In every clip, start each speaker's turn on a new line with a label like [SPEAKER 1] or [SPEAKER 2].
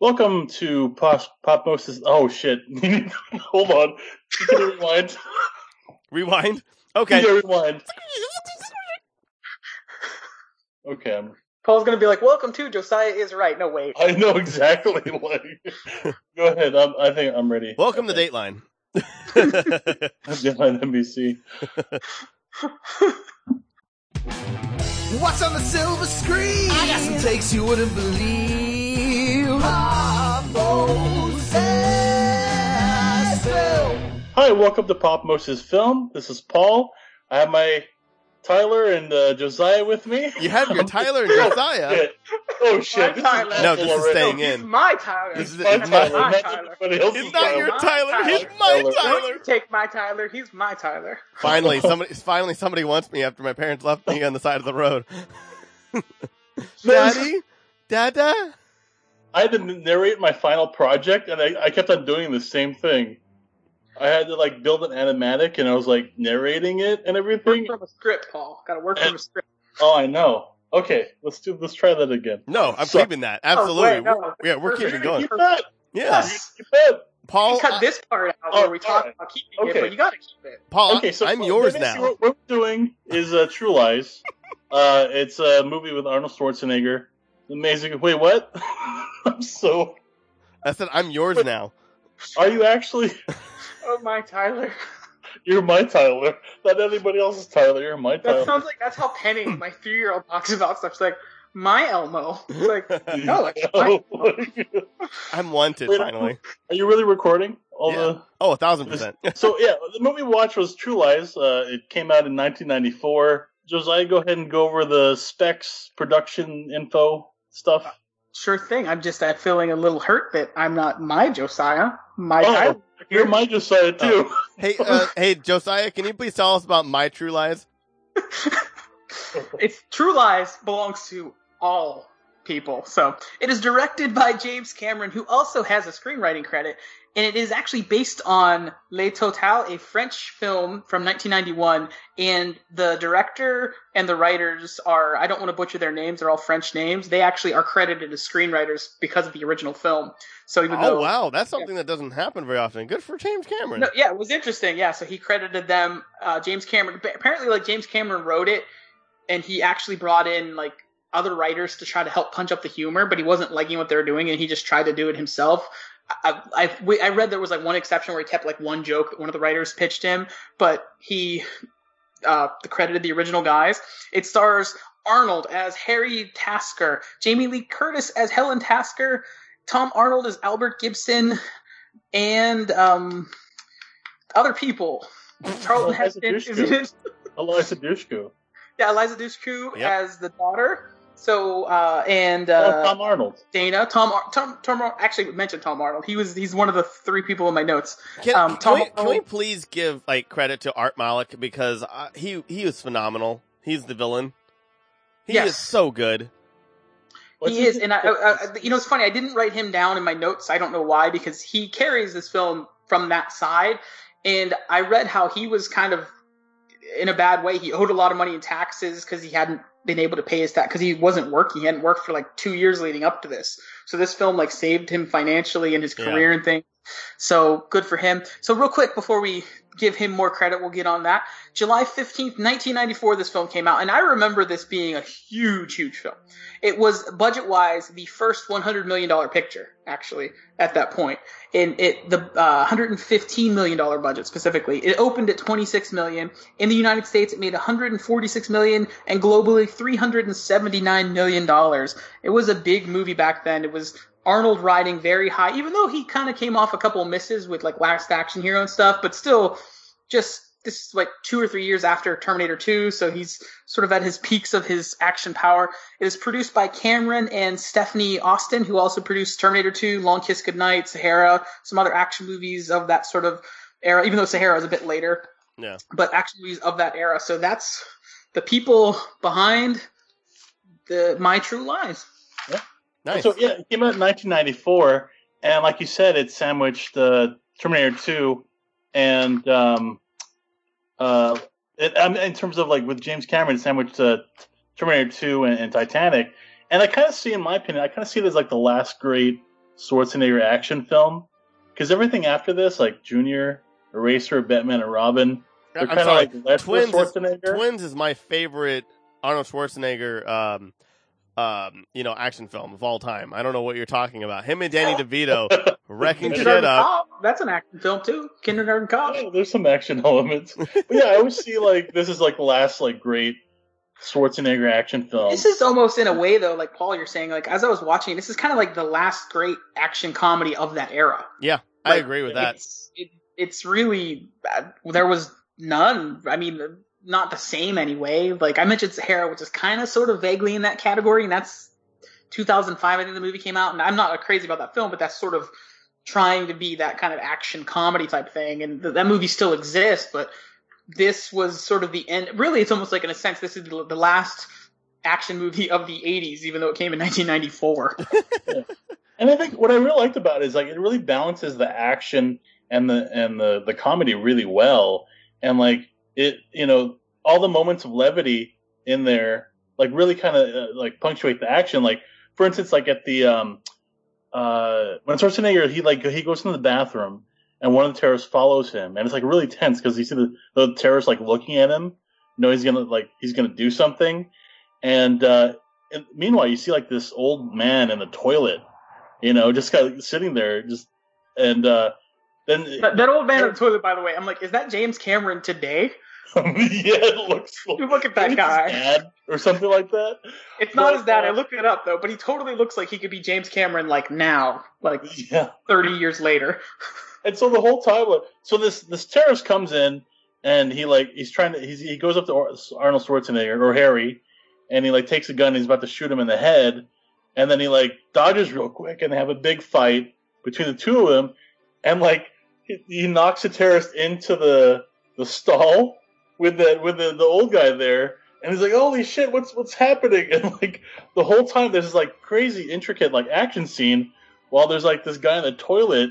[SPEAKER 1] Welcome to Pop Pop Moses. Oh shit! Hold on. You can rewind.
[SPEAKER 2] Rewind. Okay.
[SPEAKER 1] can rewind. Okay, I'm,
[SPEAKER 3] Paul's gonna be like, "Welcome to Josiah is right." No, wait.
[SPEAKER 1] I know exactly. Like, go ahead. I'm, I think I'm ready.
[SPEAKER 2] Welcome to
[SPEAKER 1] okay.
[SPEAKER 2] Dateline.
[SPEAKER 1] NBC.
[SPEAKER 4] What's on the silver screen? I got some takes you wouldn't believe. Pop Moses Film.
[SPEAKER 1] Hi, welcome to Pop Moses Film. This is Paul. I have my Tyler and uh, Josiah with me.
[SPEAKER 2] You have your Tyler and Josiah.
[SPEAKER 1] Shit. Oh shit! This is
[SPEAKER 3] Tyler.
[SPEAKER 2] No,
[SPEAKER 1] awful
[SPEAKER 2] this is staying
[SPEAKER 3] He's
[SPEAKER 2] in.
[SPEAKER 3] my Tyler.
[SPEAKER 2] This is-
[SPEAKER 1] My Tyler,
[SPEAKER 3] my
[SPEAKER 1] not
[SPEAKER 3] Tyler.
[SPEAKER 1] anybody
[SPEAKER 2] He's not your
[SPEAKER 3] My
[SPEAKER 2] Tyler.
[SPEAKER 3] Tyler.
[SPEAKER 2] He's my
[SPEAKER 1] Tyler.
[SPEAKER 2] Tyler.
[SPEAKER 3] Don't take my Tyler. He's my Tyler.
[SPEAKER 2] Finally, somebody finally somebody wants me after my parents left me on the side of the road. Daddy, Dada.
[SPEAKER 1] I had to narrate my final project, and I, I kept on doing the same thing. I had to like build an animatic, and I was like narrating it and everything.
[SPEAKER 3] Work from a script, Paul. Got to work from a script.
[SPEAKER 1] Oh, I know. Okay, let's do. Let's try that again.
[SPEAKER 2] No, I'm
[SPEAKER 1] So-
[SPEAKER 2] keeping that. Absolutely.
[SPEAKER 3] Oh, wait, no.
[SPEAKER 2] yeah, we're keeping going.
[SPEAKER 1] Keep that.
[SPEAKER 2] Yeah,
[SPEAKER 1] Keep that.
[SPEAKER 2] Paul.
[SPEAKER 3] You cut
[SPEAKER 2] I-
[SPEAKER 3] this part out
[SPEAKER 1] Oh,
[SPEAKER 3] where we talk
[SPEAKER 1] alright.
[SPEAKER 3] about keeping
[SPEAKER 1] Okay.
[SPEAKER 3] it, but you got to keep it.
[SPEAKER 2] Paul,
[SPEAKER 1] Okay, so
[SPEAKER 2] I'm yours
[SPEAKER 1] basically
[SPEAKER 2] now.
[SPEAKER 1] What we're doing is uh, True Lies. Uh, it's a movie with Arnold Schwarzenegger. Amazing. Wait, what? I'm so.
[SPEAKER 2] I said I'm yours now.
[SPEAKER 1] Are you actually?
[SPEAKER 3] Oh my Tyler.
[SPEAKER 1] You're my Tyler. Not anybody else's Tyler. You're my Tyler.
[SPEAKER 3] That sounds like that's how Penny, my three-year-old, talks about stuff. She's like, "My Elmo." It's like, no, it's my Elmo.
[SPEAKER 2] I'm wanted
[SPEAKER 1] Wait,
[SPEAKER 2] finally.
[SPEAKER 1] Are you really recording all
[SPEAKER 2] Yeah.
[SPEAKER 1] the?
[SPEAKER 2] Oh, a thousand percent.
[SPEAKER 1] So yeah, the movie we watched was True Lies. Uh, it came out in 1994. Josiah, go ahead and go over the specs, production info stuff.
[SPEAKER 3] Sure thing. I'm just uh, feeling a little hurt that I'm not my Josiah. My
[SPEAKER 1] Oh,
[SPEAKER 3] Tyler.
[SPEAKER 1] You're my Josiah too.
[SPEAKER 2] Hey, uh, hey, Josiah, can you please tell us about My True Lies?
[SPEAKER 3] it's True Lies belongs to all people. So it is directed by James Cameron, who also has a screenwriting credit, and it is actually based on La Totale, a French film from 1991. And the director and the writers are I don't want to butcher their names; they're all French names. They actually are credited as screenwriters because of the original film. So even
[SPEAKER 2] Oh
[SPEAKER 3] though
[SPEAKER 2] wow, that's something that doesn't happen very often. Good for James Cameron.
[SPEAKER 3] no, yeah, it was interesting. Yeah, so he credited them. Uh, James Cameron apparently, like James Cameron wrote it, and he actually brought in like other writers to try to help punch up the humor, but he wasn't liking what they were doing, and he just tried to do it himself. I, I, we- I read there was like one exception where he kept like one joke that one of the writers pitched him, but he uh, credited the original guys. It stars Arnold as Harry Tasker, Jamie Lee Curtis as Helen Tasker, Tom Arnold as Albert Gibson, and um, other people. Charlton Heston is in it.
[SPEAKER 1] Eliza Dushku.
[SPEAKER 3] Yeah, Eliza Dushku
[SPEAKER 2] Yep.
[SPEAKER 3] as the daughter. So uh, and
[SPEAKER 1] oh,
[SPEAKER 3] uh,
[SPEAKER 1] Tom Arnold.
[SPEAKER 3] Dana, Tom, Ar- Tom, Tom, Ar- actually mentioned Tom Arnold. He was he's one of the three people in my notes.
[SPEAKER 2] Can,
[SPEAKER 3] um,
[SPEAKER 2] can
[SPEAKER 3] Tom
[SPEAKER 2] we, can we please give like credit to Art Malik because uh, he he was phenomenal. He's the villain. He
[SPEAKER 3] Yes.
[SPEAKER 2] is so good.
[SPEAKER 1] What's
[SPEAKER 3] he is, and I, I, I- you know, it's funny. I didn't write him down in my notes. I don't know why, because he carries this film from that side. And I read how he was kind of in a bad way. He owed a lot of money in taxes because he hadn't been able to pay his tax because he wasn't working. He hadn't worked for like two years leading up to this. So this film like saved him financially in his
[SPEAKER 2] Yeah.
[SPEAKER 3] career and things. So good for him. So real quick before we give him more credit, we'll get on that. July 15th, 1994, this film came out. And I remember this being a huge, huge film. It was budget wise the first $100 million picture, actually, at that point. And it, the, uh, $115 million budget specifically. It opened at 26 million. In the United States, it made 146 million and globally 379 million dollars. It was a big movie back then. It was Arnold riding very high, even though he kind of came off a couple misses with like Last Action Hero and stuff, but still just this is like two or three years after Terminator 2, so he's sort of at his peaks of his action power. It is produced by Cameron and Stephanie Austin, who also produced Terminator 2, Long Kiss Goodnight, Sahara, some other action movies of that sort of era, even though Sahara is a bit later,
[SPEAKER 2] Yeah.
[SPEAKER 3] but action movies of that era. So that's the people behind the My True Lies. Yeah.
[SPEAKER 2] Nice.
[SPEAKER 1] So yeah, it came out in 1994, and like you said, it sandwiched uh, Terminator 2 and um, uh, it, I mean, in terms of like with James Cameron, it sandwiched uh, Terminator 2 and, and Titanic. And I kind of see, in my opinion, I kind of see it as like the last great Schwarzenegger action film because everything after this, like Junior, Eraser, Batman, and Robin, they're
[SPEAKER 2] I'm sorry.
[SPEAKER 1] like
[SPEAKER 2] Twins is,
[SPEAKER 1] Schwarzenegger.
[SPEAKER 2] Twins is my favorite Arnold Schwarzenegger, um, um, you know, action film of all time. I don't know what you're talking about. Him and Danny DeVito wrecking shit up.
[SPEAKER 3] Cop, that's an action film too. Kindergarten Cop.
[SPEAKER 1] Oh, there's some action elements. But yeah, I always see like this is like the last like great Schwarzenegger action film.
[SPEAKER 3] This is almost in a way though, like Paul, you're saying, like as I was watching, this is kind of like the last great action comedy of that era.
[SPEAKER 2] Yeah, I agree with that.
[SPEAKER 3] It's, it, it's really bad. there was none. I mean, not the same anyway. Like I mentioned, Sahara, which is kind of sort of vaguely in that category, and that's 2005. I think the movie came out, and I'm not crazy about that film, but that's sort of trying to be that kind of action comedy type thing, and th- that movie still exists, but this was sort of the end. Really, it's almost like in a sense, this is the, the last action movie of the 80s, even though it came in 1994.
[SPEAKER 1] And I think what I really liked about it is like it really balances the action and the and the the comedy really well, and like it, you know, all the moments of levity in there, like really kind of uh, like punctuate the action. Like for instance, like at the um, uh, when Schwarzenegger he like he goes into the bathroom and one of the terrorists follows him, and it's like really tense because you see the the terrorist like looking at him, you know he's gonna like he's gonna do something, and uh, and meanwhile you see like this old man in the toilet you know, just kind of sitting there, just and uh, then
[SPEAKER 3] that, that old man in the toilet, by the way, I'm like, is that James Cameron today?
[SPEAKER 1] yeah, it looks
[SPEAKER 3] You look at that
[SPEAKER 1] maybe it's his
[SPEAKER 3] guy.
[SPEAKER 1] dad or something like that.
[SPEAKER 3] It's not
[SPEAKER 1] But,
[SPEAKER 3] his dad. I
[SPEAKER 1] uh,
[SPEAKER 3] looked it up though, but he totally looks like he could be James Cameron like now, like
[SPEAKER 1] Yeah,
[SPEAKER 3] 30 years later.
[SPEAKER 1] and so the whole time, so this this terrorist comes in and he like he's trying to he's, he goes up to Arnold Schwarzenegger or Harry, and he like takes a gun and he's about to shoot him in the head, and then he like dodges real quick and they have a big fight between the two of them, and like he, knocks the terrorist into the the stall with the with the, the old guy there. And he's like, "Holy shit, what's what's happening?" And like the whole time, there's this like crazy, intricate like action scene while there's like this guy in the toilet,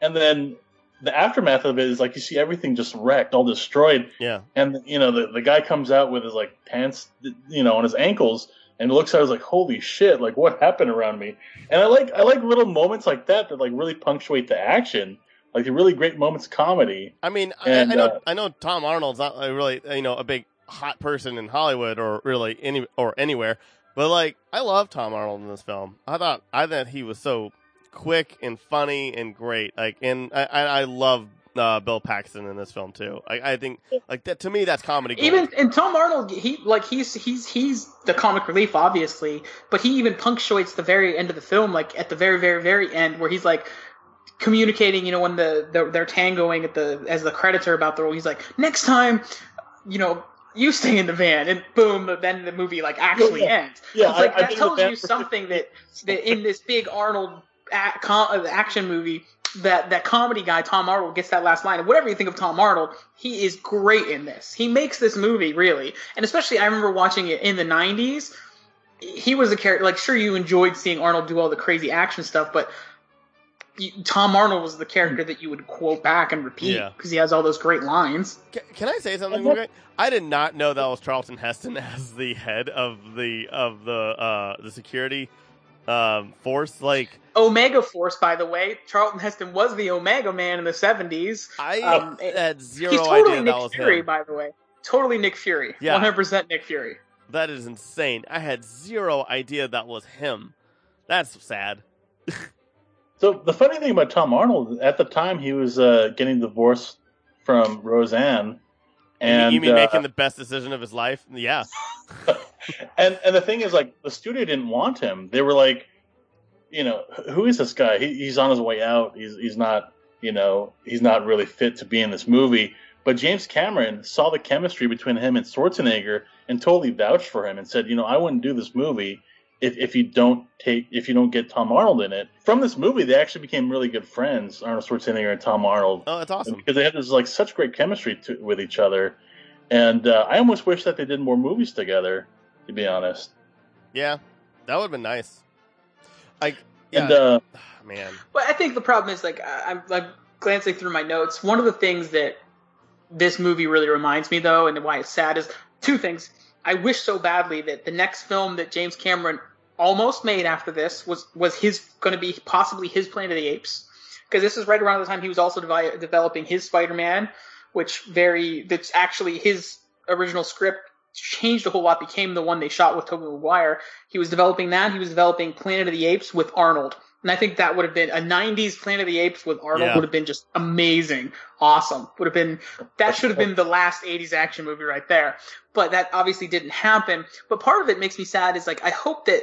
[SPEAKER 1] and then the aftermath of it is like you see everything just wrecked, all destroyed,
[SPEAKER 2] Yeah,
[SPEAKER 1] and you know the the guy comes out with his like pants, you know, on his ankles, and looks at us like, "Holy shit! Like what happened around me?" And I like I like little moments like that that like really punctuate the action, like the really great moments of comedy.
[SPEAKER 2] I mean,
[SPEAKER 1] And,
[SPEAKER 2] I, I know,
[SPEAKER 1] uh,
[SPEAKER 2] I know Tom Arnold's not really, you know, a big hot person in Hollywood or really any or anywhere, but like, I love Tom Arnold in this film. I thought, I thought he was so quick and funny and great. Like, and I, I, I love uh, Bill Paxton in this film too. I, I think, like that to me, that's comedy. gold.
[SPEAKER 3] Even and Tom Arnold, he like he's he's he's the comic relief, obviously, but he even punctuates the very end of the film, like at the very very very end, where he's like communicating, you know, when the, the they're tangoing at the as the credits are about the role, he's like, next time, you know. You stay in the van, and boom! Then the movie like actually
[SPEAKER 1] Yeah.
[SPEAKER 3] ends.
[SPEAKER 1] Yeah,
[SPEAKER 3] it's like
[SPEAKER 1] I- I
[SPEAKER 3] that
[SPEAKER 1] the
[SPEAKER 3] tells you something that that in this big Arnold uh, action movie, that that comedy guy Tom Arnold gets that last line. And whatever you think of Tom Arnold, he is great in this. He makes this movie really, and especially I remember watching it in the '90s. He was a character. Like, sure, you enjoyed seeing Arnold do all the crazy action stuff, but Tom Arnold was the character that you would quote back and repeat
[SPEAKER 2] Yeah.
[SPEAKER 3] because he has all those great lines.
[SPEAKER 2] Can, can I say something? Real quick? I did not know that was Charlton Heston as the head of the of the uh, the security um, force. Like
[SPEAKER 3] Omega Force, by the way, Charlton Heston was the Omega Man in the '70s.
[SPEAKER 2] I
[SPEAKER 3] Um,
[SPEAKER 2] had zero
[SPEAKER 3] He's totally
[SPEAKER 2] idea
[SPEAKER 3] Nick
[SPEAKER 2] that was
[SPEAKER 3] Fury,
[SPEAKER 2] him.
[SPEAKER 3] by the way. Totally Nick Fury.
[SPEAKER 2] Yeah.
[SPEAKER 3] 100% Nick Fury.
[SPEAKER 2] That is insane. I had zero idea that was him. That's sad.
[SPEAKER 1] So the funny thing about Tom Arnold at the time he was uh, getting divorced from Roseanne, and
[SPEAKER 2] you mean
[SPEAKER 1] uh,
[SPEAKER 2] making the best decision of his life? Yeah.
[SPEAKER 1] and and the thing is like the studio didn't want him. They were like, you know, who is this guy? He, he's on his way out. He's he's not you know he's not really fit to be in this movie. But James Cameron saw the chemistry between him and Schwarzenegger and totally vouched for him and said, you know, I wouldn't do this movie if, if you don't take if you don't get Tom Arnold in it. From this movie, they actually became really good friends, Arnold Schwarzenegger and Tom Arnold
[SPEAKER 2] Oh, that's awesome.
[SPEAKER 1] because they had this like such great chemistry to, with each other. And uh, I almost wish that they did more movies together. To be honest,
[SPEAKER 2] Yeah, that would have been nice. Like, yeah,
[SPEAKER 1] and uh,
[SPEAKER 2] man.
[SPEAKER 3] But I think the problem is, like, I- I'm like glancing through my notes. One of the things that this movie really reminds me, though, and why it's sad is two things. I wish so badly that the next film that James Cameron almost made after this was was his going to be possibly his Planet of the Apes because this is right around the time he was also devi- developing his Spider-Man, which very that's actually his original script changed a whole lot, became the one they shot with Tobey Maguire. He was developing that. He was developing Planet of the Apes with Arnold. And I think that would have been a 90s Planet of the Apes with Arnold
[SPEAKER 2] Yeah.
[SPEAKER 3] would have been just amazing. Awesome. Would have been, that should have been the last 80s action movie right there. But that obviously didn't happen. But part of it makes me sad is like, I hope that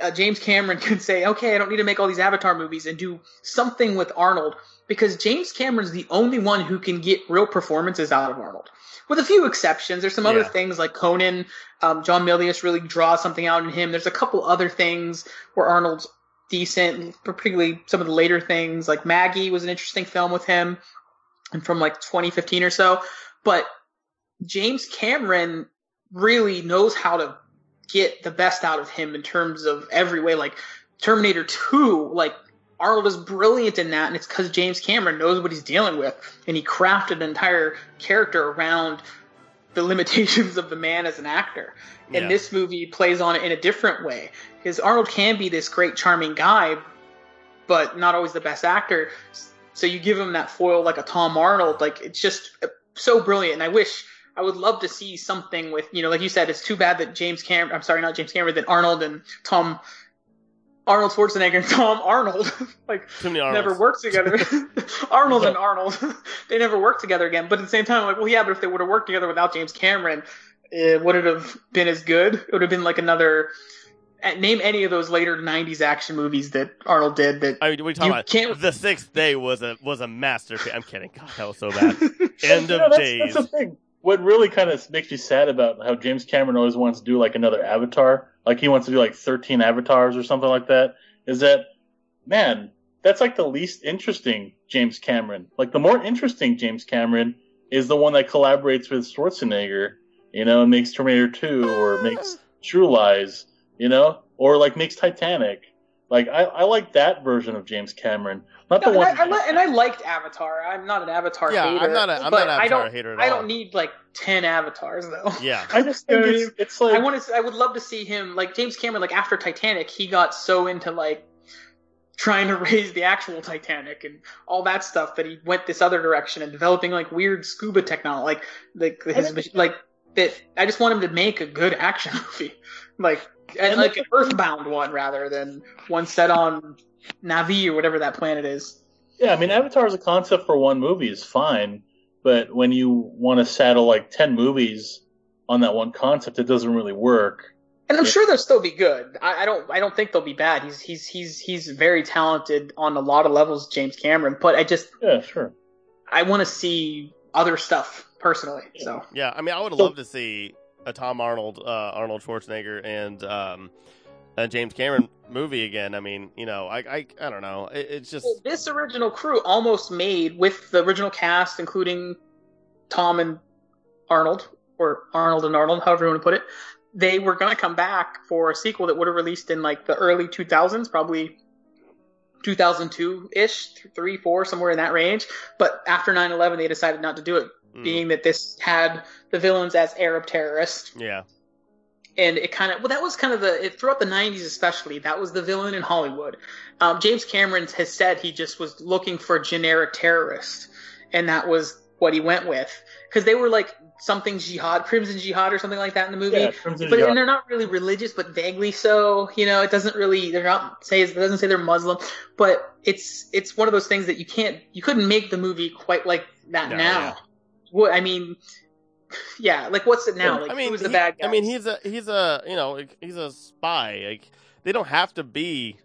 [SPEAKER 3] uh, James Cameron can say, okay, I don't need to make all these Avatar movies and do something with Arnold because James Cameron's the only one who can get real performances out of Arnold. With a few exceptions, there's some other things like Conan, um, John Milius really draws something out in him. There's a couple other things where Arnold's decent, particularly some of the later things like Maggie was an interesting film with him and from like 2015 or so. But James Cameron really knows how to get the best out of him in terms of every way. Like Terminator 2, like Arnold is brilliant in that, and it's because James Cameron knows what he's dealing with, and he crafted an entire character around the limitations of the man as an actor. And
[SPEAKER 2] Yeah.
[SPEAKER 3] this movie plays on it in a different way. Because Arnold can be this great, charming guy, but not always the best actor. So you give him that foil like a Tom Arnold, like it's just uh, so brilliant. And I wish I would love to see something with you know, like you said, it's too bad that James Cameron. I'm sorry, not James Cameron, that Arnold and Tom. Arnold Schwarzenegger and Tom Arnold, like
[SPEAKER 2] Too many Arnolds.
[SPEAKER 3] never worked together. Arnold and Arnold, they never worked together again. But at the same time, I'm like, well, yeah, but if they would have worked together without James Cameron, it would it have been as good? It would have been like another. Name any of those later '90s action movies that Arnold did. That
[SPEAKER 2] I mean, we talking
[SPEAKER 3] You
[SPEAKER 2] about
[SPEAKER 3] can't-
[SPEAKER 2] the sixth day was a was a masterpiece. I'm kidding. God, that was so bad. End of
[SPEAKER 1] know, that's,
[SPEAKER 2] days.
[SPEAKER 1] that's. What really kind of makes me sad about how James Cameron always wants to do like another Avatar, like he wants to do like 13 avatars or something like that, is that, man, that's like the least interesting James Cameron. Like the more interesting James Cameron is the one that collaborates with Schwarzenegger, you know, and makes Terminator 2 or makes ah. True Lies, you know, or like makes Titanic. Like I, I like that version of James Cameron, not
[SPEAKER 3] No,
[SPEAKER 1] the
[SPEAKER 3] and,
[SPEAKER 1] one.
[SPEAKER 3] I, I, li- and I liked Avatar. I'm not an Avatar
[SPEAKER 2] Yeah, I'm
[SPEAKER 3] hater.
[SPEAKER 2] not a- I'm
[SPEAKER 3] but
[SPEAKER 2] not an
[SPEAKER 3] I
[SPEAKER 2] Avatar
[SPEAKER 3] don't,
[SPEAKER 2] hater at
[SPEAKER 3] I don't need like ten avatars though.
[SPEAKER 2] Yeah.
[SPEAKER 1] I just think
[SPEAKER 3] I
[SPEAKER 1] it's, it's like
[SPEAKER 3] I want to. I would love to see him like James Cameron. Like after Titanic, he got so into like trying to raise the actual Titanic and all that stuff that he went this other direction and developing like weird scuba technology, like like his like that. I just want him to make a good action movie, like and
[SPEAKER 1] And
[SPEAKER 3] like an Earthbound one rather than one set on Na'vi or whatever that planet is.
[SPEAKER 1] Yeah, I mean, Avatar as a concept for one movie is fine, but when you want to saddle like ten movies on that one concept, it doesn't really work.
[SPEAKER 3] And I'm
[SPEAKER 1] Yeah.
[SPEAKER 3] sure they'll still be good. I, I don't. I don't think they'll be bad. He's he's he's he's very talented on a lot of levels, James Cameron. But I just
[SPEAKER 1] Yeah, sure.
[SPEAKER 3] I want to see other stuff personally. So
[SPEAKER 2] Yeah, I mean, I would
[SPEAKER 1] So-
[SPEAKER 2] love to see a Tom Arnold, uh, Arnold Schwarzenegger, and um, a James Cameron movie again. I mean, you know, I, I, I don't know. It, it's just
[SPEAKER 3] this original crew almost made with the original cast, including Tom and Arnold, or Arnold and Arnold, however you want to put it. They were going to come back for a sequel that would have released in like the early 2000s, probably 2002 ish, three, four, somewhere in that range. But after 9 11, they decided not to do it,
[SPEAKER 2] mm,
[SPEAKER 3] being that this had the villains as Arab terrorists.
[SPEAKER 2] yeah,
[SPEAKER 3] and it kind of well that was kind of the it, throughout the 90s especially that was the villain in hollywood. Um, james cameron has said he just was looking for generic terrorists, and that was what he went with. Because they were like something jihad crimson jihad or something like that in the movie.
[SPEAKER 1] Yeah, Crimson
[SPEAKER 3] but
[SPEAKER 1] Jihad.
[SPEAKER 3] and they're not really religious but vaguely so you know it doesn't really they're not say it doesn't say they're muslim. But it's it's one of those things that you can't you couldn't make the movie quite like that
[SPEAKER 2] No,
[SPEAKER 3] now what i mean yeah like what's it now like
[SPEAKER 2] I mean,
[SPEAKER 3] who's the
[SPEAKER 2] he-
[SPEAKER 3] bad guy
[SPEAKER 2] I mean, he's a he's a you know he's a spy. Like they don't have to be.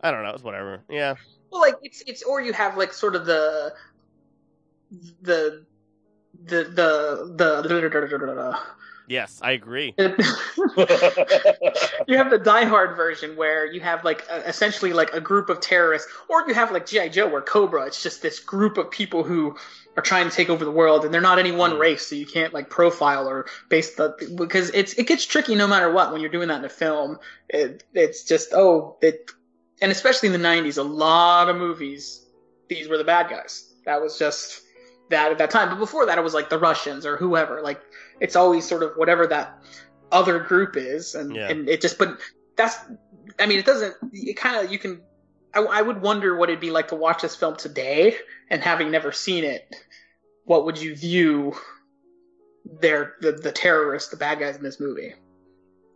[SPEAKER 2] I don't know. It's whatever. Yeah,
[SPEAKER 3] Well, like it's it's or you have like sort of the the the the the,
[SPEAKER 2] yes, I agree.
[SPEAKER 3] you have the Die Hard version where you have like a, essentially like a group of terrorists, or you have like GI Joe where Cobra. It's just this group of people who are trying to take over the world, and they're not any one hmm. race, so you can't like profile or base the because it's it gets tricky no matter what when you're doing that in a film. It, it's just oh it, and especially in the '90s, a lot of movies these were the bad guys. That was just that at that time. But before that, it was like the Russians or whoever. Like it's always sort of whatever that other group is, and
[SPEAKER 2] Yeah.
[SPEAKER 3] and it just but that's. I mean, it doesn't. It kind of you can. I, I would wonder what it'd be like to watch this film today, and having never seen it, what would you view their the the terrorists, the bad guys in this movie?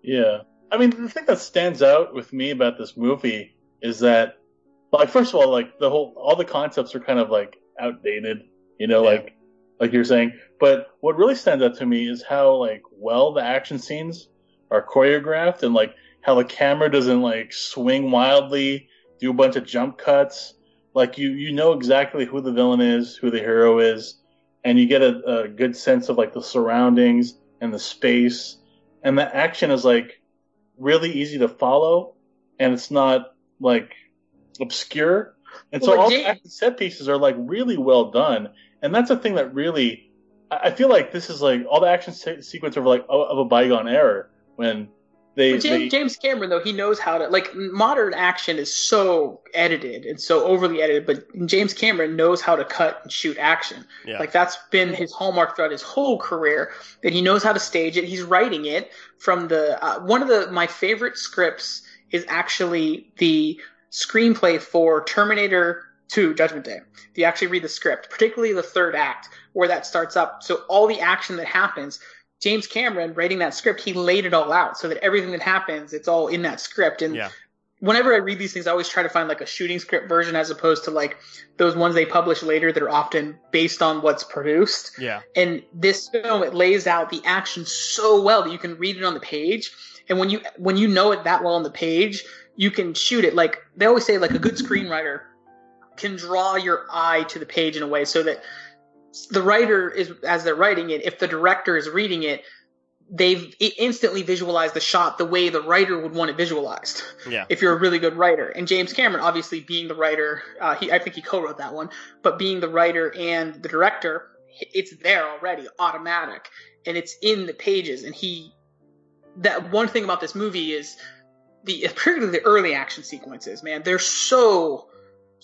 [SPEAKER 1] Yeah. I mean, the thing that stands out with me about this movie is that, like, first of all, like the whole, all the concepts are kind of like outdated, you know,
[SPEAKER 2] Yeah.
[SPEAKER 1] like, like you're saying. But what really stands out to me is how like well the action scenes are choreographed and like how the camera doesn't like swing wildly, do a bunch of jump cuts. Like you, you know exactly who the villain is, who the hero is, and you get a, a good sense of like the surroundings and the space and the action is like really easy to follow and it's not like obscure and so
[SPEAKER 3] Well,
[SPEAKER 1] all the set pieces are like really well done and that's a thing that really i I feel like this is like all the action se- sequence of like of a bygone era when they,
[SPEAKER 3] James,
[SPEAKER 1] they
[SPEAKER 3] James Cameron, though, he knows how to like modern action is so edited and so overly edited, but James Cameron knows how to cut and shoot action.
[SPEAKER 2] Yeah.
[SPEAKER 3] Like that's been his hallmark throughout his whole career. That he knows how to stage it. He's writing it from the uh, one of the my favorite scripts is actually the screenplay for Terminator 2 Judgment Day. If you actually read the script, particularly the third act where that starts up, so all the action that happens. James Cameron writing that script, he laid it all out so that everything that happens, it's all in that script. And
[SPEAKER 2] Yeah.
[SPEAKER 3] whenever I read these things, I always try to find like a shooting script version as opposed to like those ones they publish later that are often based on what's produced.
[SPEAKER 2] Yeah.
[SPEAKER 3] And this film, it lays out the action so well that you can read it on the page. And when you when you know it that well on the page, you can shoot it like they always say like a good screenwriter can draw your eye to the page in a way so that the writer is as they're writing it, if the director is reading it, they've instantly visualized the shot the way the writer would want it visualized
[SPEAKER 2] Yeah.
[SPEAKER 3] if you're a really good writer. And James Cameron, obviously being the writer, uh, he, I think he co-wrote that one, but being the writer and the director, it's there already, automatic, and it's in the pages. And he, that one thing about this movie is the, particularly the early action sequences, man, they're so,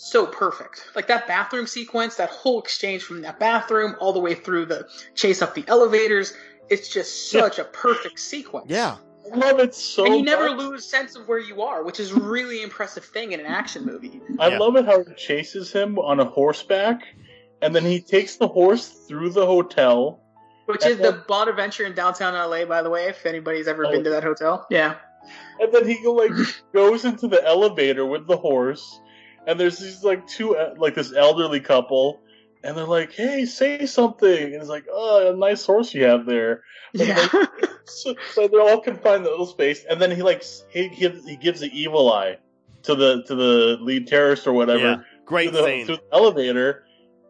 [SPEAKER 3] so perfect. Like that bathroom sequence, that whole exchange from that bathroom all the way through the chase up the elevators. It's just
[SPEAKER 1] Yeah.
[SPEAKER 3] such a perfect sequence
[SPEAKER 2] Yeah.
[SPEAKER 1] I love it so
[SPEAKER 3] and you never
[SPEAKER 1] much.
[SPEAKER 3] lose sense of where you are, which is a really impressive thing in an action movie.
[SPEAKER 1] I
[SPEAKER 2] Yeah.
[SPEAKER 1] love it how he chases him on a horseback and then he takes the horse through the hotel
[SPEAKER 3] Which is the Bonaventure in downtown LA, by the way, if anybody's ever
[SPEAKER 1] Oh.
[SPEAKER 3] been to that hotel. Yeah.
[SPEAKER 1] And then he like goes into the elevator with the horse, and there's these like two uh, like this elderly couple, and they're like, "Hey, say something!" And it's like, "Oh, a nice horse you have there."
[SPEAKER 3] Yeah.
[SPEAKER 1] So, so they're all confined in the little space, and then he like he gives he gives the evil eye to the to the lead terrorist or whatever
[SPEAKER 2] Yeah. Great
[SPEAKER 1] through the,
[SPEAKER 2] scene.
[SPEAKER 1] through the elevator,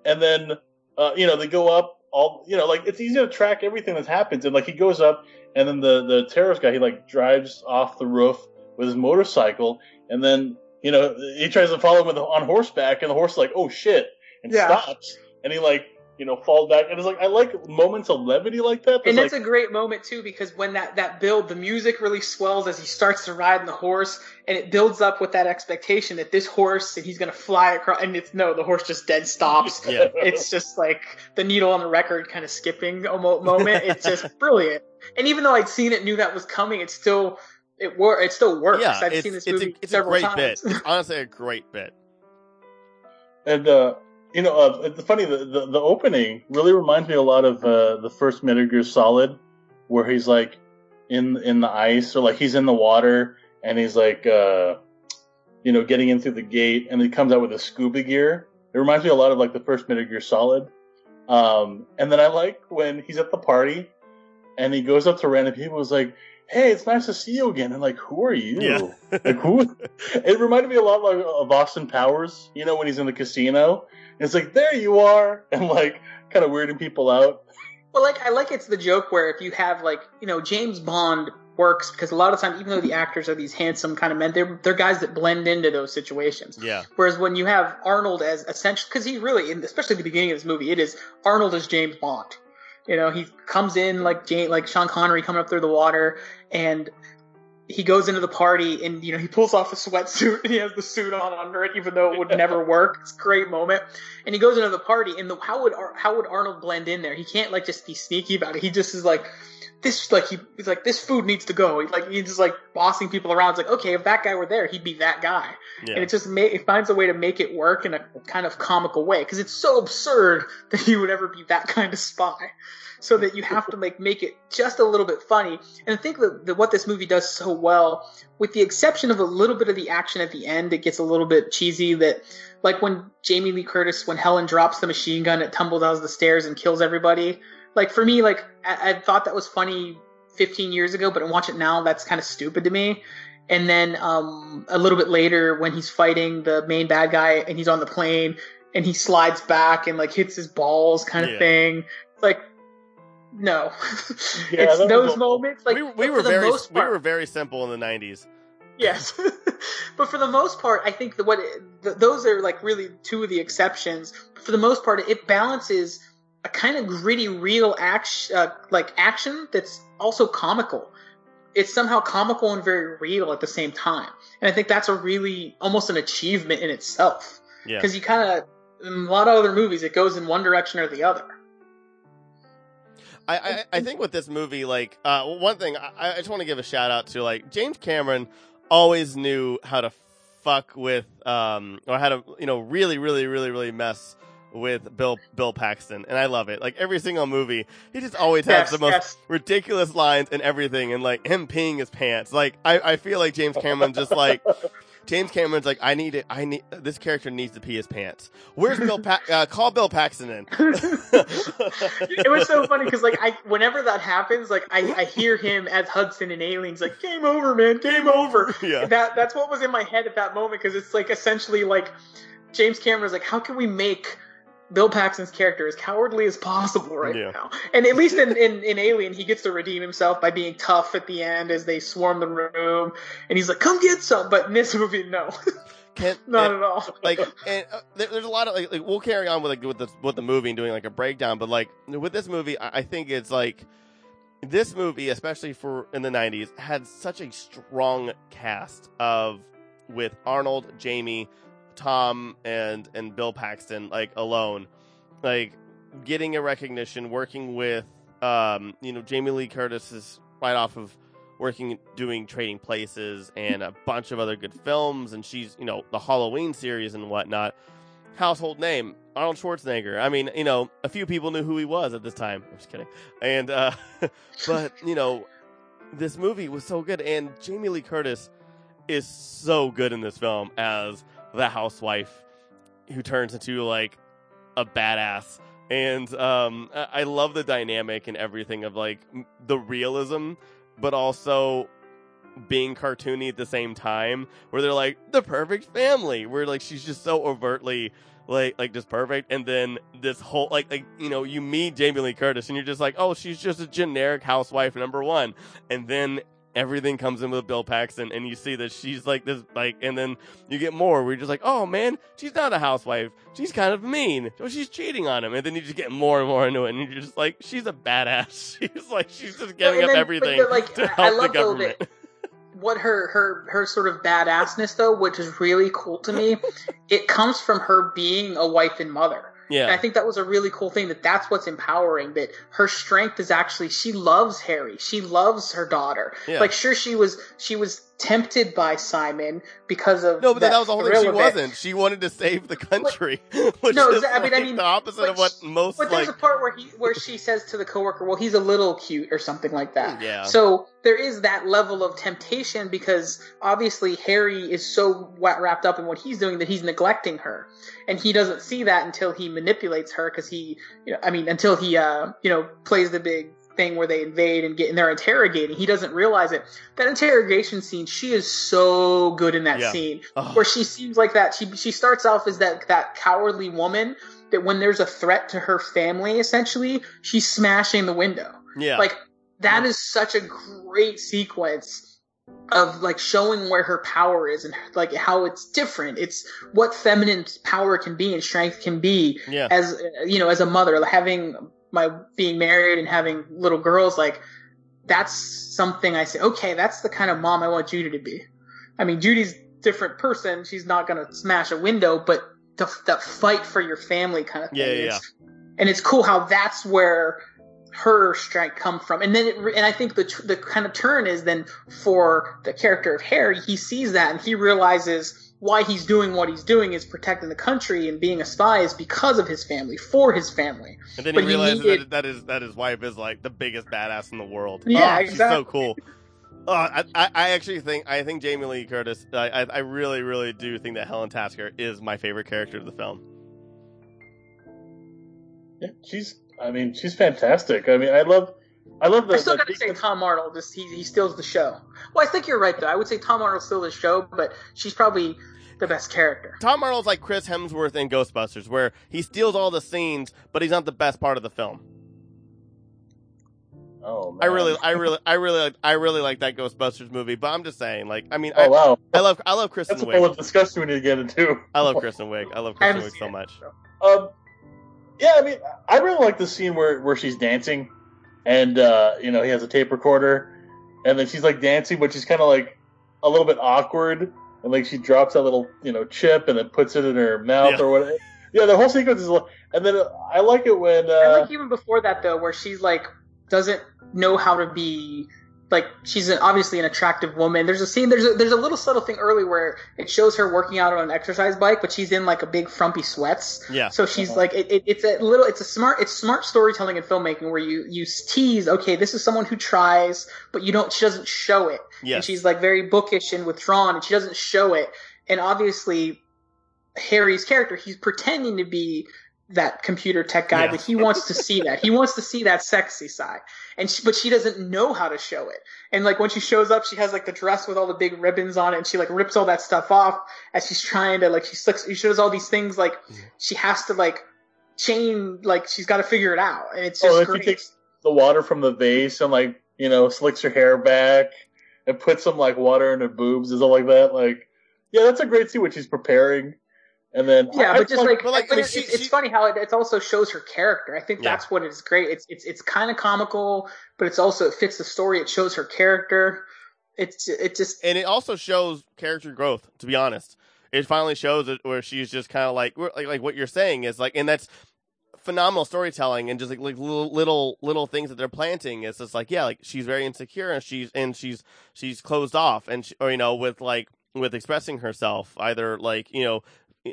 [SPEAKER 1] and then uh, you know they go up all you know like it's easy to track everything that happens, and like he goes up, and then the the terrorist guy he like drives off the roof with his motorcycle, and then you know he tries to follow him with, on horseback, and the horse is like oh shit, and
[SPEAKER 3] Yeah.
[SPEAKER 1] stops, and he like you know falls back, and it's like I like moments of levity like that.
[SPEAKER 3] And
[SPEAKER 1] There's,
[SPEAKER 3] that's a great moment too, because when that, that build, the music really swells as he starts to ride in the horse, and it builds up with that expectation that this horse and he's gonna fly across. And it's no, the horse just dead stops.
[SPEAKER 2] Yeah.
[SPEAKER 3] it's just like the needle on the record kind of skipping a moment. It's just brilliant. And even though I'd seen it, knew that was coming, it still it wor- it still works.
[SPEAKER 2] Yeah.
[SPEAKER 3] I've
[SPEAKER 2] It's,
[SPEAKER 3] seen this
[SPEAKER 2] it's, a, it's a great
[SPEAKER 3] times.
[SPEAKER 2] bit. It's honestly a great bit.
[SPEAKER 1] And uh, you know, uh, it's funny. The, the the opening really reminds me a lot of uh, the first Metal Gear Solid, where he's like in in the ice or like he's in the water and he's like uh, you know getting in through the gate and he comes out with a scuba gear. It reminds me a lot of like the first Metal Gear Solid. Um, and then I like when he's at the party and he goes up to random people. and is like, "Hey, it's nice to see you again." And like, who are you?
[SPEAKER 2] Yeah.
[SPEAKER 1] like who? It reminded me a lot like of Austin Powers. You know, when he's in the casino, and it's like, "There you are," and like kind of weirding people out.
[SPEAKER 3] Well, like I like it's the joke where if you have like you know James Bond works because a lot of time even though the actors are these handsome kind of men, they're they're guys that blend into those situations.
[SPEAKER 2] Yeah.
[SPEAKER 3] Whereas when you have Arnold as essential, because he really, especially at the beginning of this movie, it is Arnold as James Bond. You know, he comes in like Jane, like Sean Connery coming up through the water, and he goes into the party and you know he pulls off a sweatsuit and he has the suit on under it, even though it would never work. It's a great moment. And he goes into the party and the, how would Ar- how would Arnold blend in there? He can't like just be sneaky about it. He just is like this like he, he's like this food needs to go. He, like he's just like bossing people around. It's like okay, if that guy were there, he'd be that guy.
[SPEAKER 2] Yeah.
[SPEAKER 3] And it just ma- it finds a way to make it work in a kind of comical way because it's so absurd that he would ever be that kind of spy. So that you have to like make it just a little bit funny. And I think that, that what this movie does so well, with the exception of a little bit of the action at the end, it gets a little bit cheesy. That like when Jamie Lee Curtis, when Helen drops the machine gun, it tumbles down the stairs and kills everybody. Like for me, like I, I thought that was funny 15 years ago, but I watch it now, that's kind of stupid to me. And then um, a little bit later, when he's fighting the main bad guy and he's on the plane and he slides back and like hits his balls, kind of
[SPEAKER 2] Yeah.
[SPEAKER 3] thing. Like, no,
[SPEAKER 1] Yeah,
[SPEAKER 3] it's those
[SPEAKER 1] a-
[SPEAKER 3] moments. Like
[SPEAKER 2] we, we were
[SPEAKER 3] the
[SPEAKER 2] very
[SPEAKER 3] most
[SPEAKER 2] we were very simple in the 90s.
[SPEAKER 3] Yes, but for the most part, I think that what th- those are like really two of the exceptions. But for the most part, it balances a kind of gritty, real action, uh, like action that's also comical. It's somehow comical and very real at the same time, and I think that's a really almost an achievement in itself.
[SPEAKER 2] Yeah.
[SPEAKER 3] Because you kind of in a lot of other movies, it goes in one direction or the other.
[SPEAKER 2] I, I, I think with this movie, like uh, one thing, I, I just want to give a shout out to like James Cameron always knew how to fuck with um or how to you know really really really really mess with Bill Bill Paxton, and I love it. Like every single movie, he just always has the most
[SPEAKER 3] yes.
[SPEAKER 2] ridiculous lines and everything, and like him peeing his pants. Like I, I feel like James Cameron just like James Cameron's like I need it. I need this character needs to pee his pants. Where's Bill? Pa- uh, call Bill Paxton in.
[SPEAKER 3] it was so funny because like I whenever that happens, like I, I hear him as Hudson in Aliens, like game over, man, game over.
[SPEAKER 2] Yeah.
[SPEAKER 3] That that's what was in my head at that moment because it's like essentially like James Cameron's like, how can we make Bill Paxton's character as cowardly as possible right
[SPEAKER 2] Yeah.
[SPEAKER 3] now? And at least in, in in Alien, he gets to redeem himself by being tough at the end as they swarm the room, and he's like, come get some. But in this movie, no,
[SPEAKER 2] Can't,
[SPEAKER 3] not
[SPEAKER 2] and-
[SPEAKER 3] at all.
[SPEAKER 2] like and uh, there, there's a lot of like, like we'll carry on with like with the with the movie and doing like a breakdown but like with this movie I, I think it's like this movie especially for in the 90s had such a strong cast of with Arnold Jamie Tom and and Bill Paxton like alone. Like getting a recognition working with um you know Jamie Lee Curtis is right off of working doing trading places and a bunch of other good films and she's you know the halloween series and whatnot. Household name arnold schwarzenegger. I mean you know a few people knew who he was at this time. I'm just kidding. And uh but you know this movie was so good and jamie lee curtis is so good in this film as the housewife who turns into like a badass. And um i I love the dynamic and everything of like the realism but also being cartoony at the same time where they're like the perfect family where like she's just so overtly like like just perfect. And then this whole like like you know you meet Jamie Lee Curtis and you're just like oh she's just a generic housewife number 1 and then everything comes in with Bill Paxton and you see that she's like this like and then you get more where you're just like oh man she's not a housewife. She's kind of mean. So she's cheating on him. And then you just get more and more into it and you're just like she's a badass. She's like she's just giving up everything
[SPEAKER 3] like,
[SPEAKER 2] to help the government.
[SPEAKER 3] what her her her sort of badassness though, which is really cool to me, it comes from her being a wife and mother. And I think that was a really cool thing that that's what's empowering that her strength is actually she loves Harry. She loves her daughter.
[SPEAKER 2] Yeah.
[SPEAKER 3] Like sure she was she was tempted by Simon because of
[SPEAKER 2] No, but that, was the whole thing. She wasn't. She wanted to save the country, which
[SPEAKER 3] No,
[SPEAKER 2] is
[SPEAKER 3] I mean- I mean,
[SPEAKER 2] the opposite
[SPEAKER 3] but
[SPEAKER 2] of what
[SPEAKER 3] sh-
[SPEAKER 2] most
[SPEAKER 3] But there's
[SPEAKER 2] like.
[SPEAKER 3] a part where he where she says to the coworker, "Well, he's a little cute" or something like that.
[SPEAKER 2] Yeah.
[SPEAKER 3] So there is that level of temptation because obviously Harry is so wrapped up in what he's doing that he's neglecting her, and he doesn't see that until he manipulates her because he, you know, I mean, until he, uh, you know, plays the big thing where they invade and get and they're interrogating. He doesn't realize it. That interrogation scene, she is so good in that
[SPEAKER 2] Yeah.
[SPEAKER 3] scene
[SPEAKER 2] Oh,
[SPEAKER 3] where she seems like that. She she starts off as that that cowardly woman that when there's a threat to her family, essentially, she's smashing the window.
[SPEAKER 2] yeah,
[SPEAKER 3] Like that is such a great sequence of like showing where her power is and like how it's different. It's what feminine power can be and strength can be
[SPEAKER 2] yeah,
[SPEAKER 3] as you know as a mother having my being married and having little girls like that's something I say, okay, that's the kind of mom I want Judy to be. I mean, Judy's different person. She's not going to smash a window, but the, that fight for your family kind of thing.
[SPEAKER 2] Yeah, yeah,
[SPEAKER 3] And it's- And it's cool how that's where her strength come from. And then, it, and I think the the kind of turn is then for the character of Harry. He sees that and he realizes why he's doing what he's doing is protecting the country and being a spy is because of his family, for his family.
[SPEAKER 2] And then
[SPEAKER 3] But
[SPEAKER 2] he
[SPEAKER 3] he
[SPEAKER 2] realizes
[SPEAKER 3] needed-
[SPEAKER 2] that, that is that his wife is like the biggest badass in the world.
[SPEAKER 3] Yeah,
[SPEAKER 2] oh, she's so cool. Oh, I, I, I actually think I think Jamie Lee Curtis. I, I, I really, really do think that Helen Tasker is my favorite character of the film.
[SPEAKER 1] Yeah, she's. I mean, she's fantastic. I mean, I love. I love the.
[SPEAKER 3] I still
[SPEAKER 1] the
[SPEAKER 3] gotta say Tom Arnold. Just he, he steals the show. Well, I think you're right though. I would say Tom Arnold steals the show, but she's probably the best character.
[SPEAKER 2] Tom Arnold's like Chris Hemsworth in Ghostbusters, where he steals all the scenes, but he's not the best part of the film.
[SPEAKER 1] Oh, man.
[SPEAKER 2] I really, I really, I really, like, I really like that Ghostbusters movie. But I'm just saying, like, I mean,
[SPEAKER 1] Oh
[SPEAKER 2] I,
[SPEAKER 1] wow,
[SPEAKER 2] I love, I love Kristen
[SPEAKER 1] that's a whole discussion we need to get into.
[SPEAKER 2] I love Kristen Wiig. I love
[SPEAKER 3] I
[SPEAKER 2] Kristen
[SPEAKER 3] haven't
[SPEAKER 2] Wiig so
[SPEAKER 3] it,
[SPEAKER 2] much.
[SPEAKER 1] Um, yeah, I mean, I really like the scene where where she's dancing, and uh, you know he has a tape recorder, and then she's like dancing, but she's kind of like a little bit awkward, and like she drops that little you know chip and then puts it in her mouth
[SPEAKER 2] Yeah.
[SPEAKER 1] or whatever. Yeah, the whole sequence is, and then uh, I like it when
[SPEAKER 3] I
[SPEAKER 1] uh,
[SPEAKER 3] like even before that though, where she's like doesn't know how to be like she's an, obviously an attractive woman. There's a scene. There's a, there's a little subtle thing early where it shows her working out on an exercise bike, but she's in like a big frumpy sweats.
[SPEAKER 2] Yeah.
[SPEAKER 3] So she's
[SPEAKER 1] Uh-huh.
[SPEAKER 3] like it, it, it's a little it's a smart it's smart storytelling and filmmaking where you you tease okay this is someone who tries but you don't she doesn't show it
[SPEAKER 2] Yes.
[SPEAKER 3] and she's like very bookish and withdrawn and she doesn't show it and obviously Harry's character he's pretending to be that computer tech guy
[SPEAKER 2] Yeah.
[SPEAKER 3] but he wants to see that he wants to see that sexy side and she, but she doesn't know how to show it and like when she shows up she has like the dress with all the big ribbons on it and she like rips all that stuff off as she's trying to like she slicks she shows all these things like she has to like chain like she's got to figure it out and it's oh, just
[SPEAKER 1] oh,
[SPEAKER 3] great.
[SPEAKER 1] she takes the water from the vase and like you know slicks her hair back and puts some like water in her boobs and stuff like that. Like, yeah, that's a great scene when she's preparing, and then
[SPEAKER 3] Yeah,
[SPEAKER 1] I-
[SPEAKER 3] but just like,
[SPEAKER 2] but, like,
[SPEAKER 3] but
[SPEAKER 2] I mean,
[SPEAKER 3] it's,
[SPEAKER 2] she-
[SPEAKER 3] it's, it's
[SPEAKER 2] she-
[SPEAKER 3] funny how it, it also shows her character. I think
[SPEAKER 2] Yeah.
[SPEAKER 3] that's what is great. It's it's it's kind of comical, but it's also it fits the story. It shows her character. It's it just
[SPEAKER 2] and it also shows character growth. To be honest, it finally shows it where she's just kind of like, like like what you're saying is like, and that's phenomenal storytelling and just like, like little little little things that they're planting. It's just like yeah, like she's very insecure and she's and she's she's closed off and she, or you know with like with expressing herself either like you know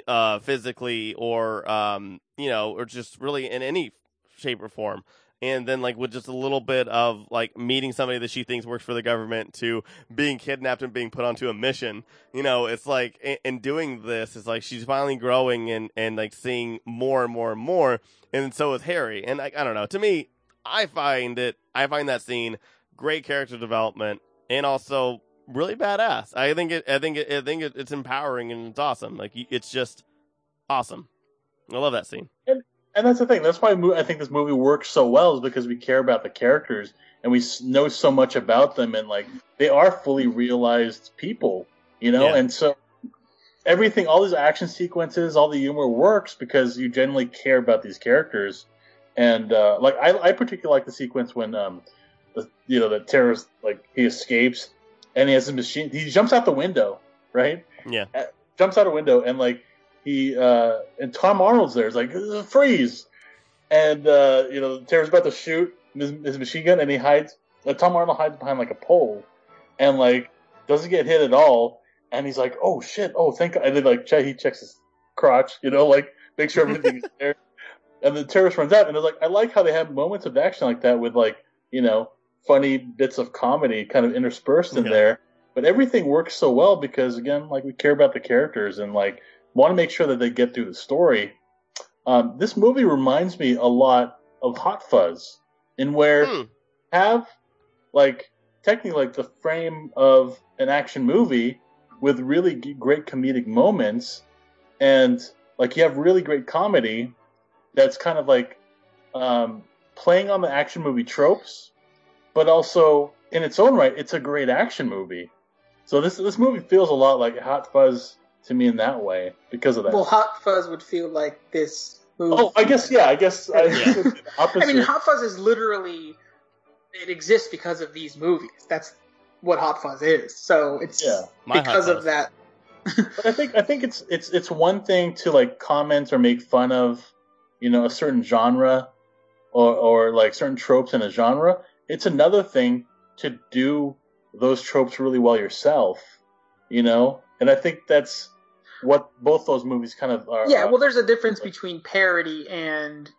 [SPEAKER 2] uh physically or um you know or just really in any shape or form. And then like with just a little bit of like meeting somebody that she thinks works for the government to being kidnapped and being put onto a mission you know it's like in doing this it's like she's finally growing and and like seeing more and more and more and so is harry. And like i don't know to me i find it i find that scene great character development and also really badass i think it i think it, i think it, it's empowering and it's awesome like it's just awesome i love that scene
[SPEAKER 1] and that's the thing. That's why I think this movie works so well is because we care about the characters and we know so much about them, and like they are fully realized people, you know.
[SPEAKER 2] Yeah.
[SPEAKER 1] And so everything, all these action sequences, all the humor works because you genuinely care about these characters. And uh, like I, I particularly like the sequence when um, the, you know, the terrorist like he escapes and he has a machine. He jumps out the window, right?
[SPEAKER 2] yeah
[SPEAKER 1] jumps out a window and like he uh and Tom Arnold's there. It's like freeze, and uh you know the terror's about to shoot his, his machine gun and he hides. Uh, Tom Arnold hides behind like a pole, and like doesn't get hit at all. And he's like, oh shit, oh thank God. And then like he checks his crotch, you know, like make sure everything is there. And the terrorist runs out, and it's like I like how they have moments of action like that with like you know funny bits of comedy kind of interspersed in
[SPEAKER 2] Yeah.
[SPEAKER 1] there. But everything works so well because again, like we care about the characters and like want to make sure that they get through the story. Um, this movie reminds me a lot of Hot Fuzz, in where
[SPEAKER 2] Hmm.
[SPEAKER 1] have like technically like the frame of an action movie with really g- great comedic moments, and like you have really great comedy that's kind of like um, playing on the action movie tropes, but also in its own right, it's a great action movie. So this this movie feels a lot like Hot Fuzz to me in that way because of that.
[SPEAKER 3] well, Hot Fuzz would feel like this movie.
[SPEAKER 1] oh, I guess yeah, I guess I,
[SPEAKER 2] Yeah.
[SPEAKER 1] opposite.
[SPEAKER 3] I mean, Hot Fuzz is literally it exists because of these movies. That's what Hot Fuzz is. So it's
[SPEAKER 1] Yeah.
[SPEAKER 3] Because of that.
[SPEAKER 1] But I think I think it's it's it's one thing to like comment or make fun of, you know, a certain genre, or or like certain tropes in a genre. It's another thing to do those tropes really well yourself, you know. And I think that's what both those movies kind of are.
[SPEAKER 3] Yeah, well, uh, there's a difference between parody and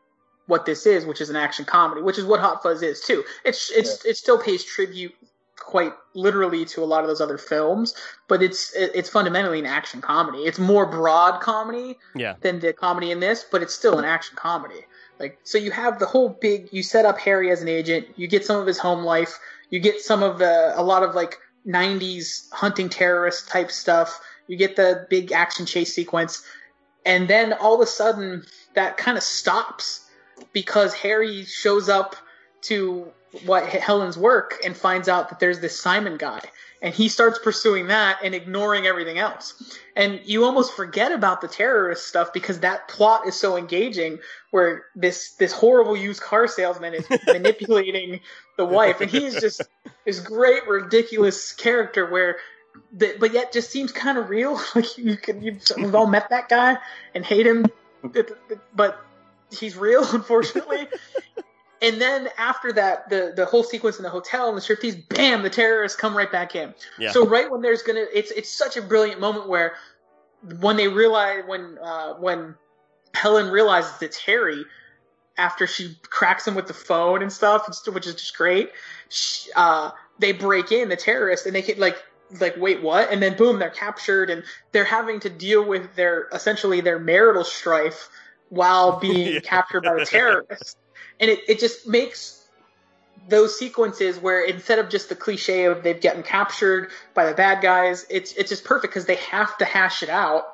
[SPEAKER 3] what this is, which is an action comedy, which is what Hot Fuzz is too. It's it's it still pays tribute quite literally to a lot of those other films, but it's it's fundamentally an action comedy. It's more broad comedy
[SPEAKER 2] Yeah.
[SPEAKER 3] than the comedy in this, but it's still an action comedy. Like so you have the whole big you set up Harry as an agent, you get some of his home life, you get some of the a lot of like 90s hunting terrorist type stuff, you get the big action chase sequence, and then all of a sudden that kind of stops because Harry shows up to what Helen's work and finds out that there's this Simon guy and he starts pursuing that and ignoring everything else. And you almost forget about the terrorist stuff because that plot is so engaging where this this horrible used car salesman is manipulating the wife. And he's just this great ridiculous character where the, but yet just seems kind of real. Like you can we've all met that guy and hate him. But he's real unfortunately and then after that, the the whole sequence in the hotel and the striptease, bam, the terrorists come right back in.
[SPEAKER 2] Yeah.
[SPEAKER 3] So right when there's gonna, it's it's such a brilliant moment where when they realize when uh, when Helen realizes it's Harry after she cracks him with the phone and stuff, which is just great. She, uh, they break in the terrorists and they get like like wait what and then boom they're captured and they're having to deal with their essentially their marital strife while being
[SPEAKER 2] Yeah.
[SPEAKER 3] captured by the terrorists and it, it just makes those sequences where instead of just the cliche of they've gotten captured by the bad guys, it's it's just perfect because they have to hash it out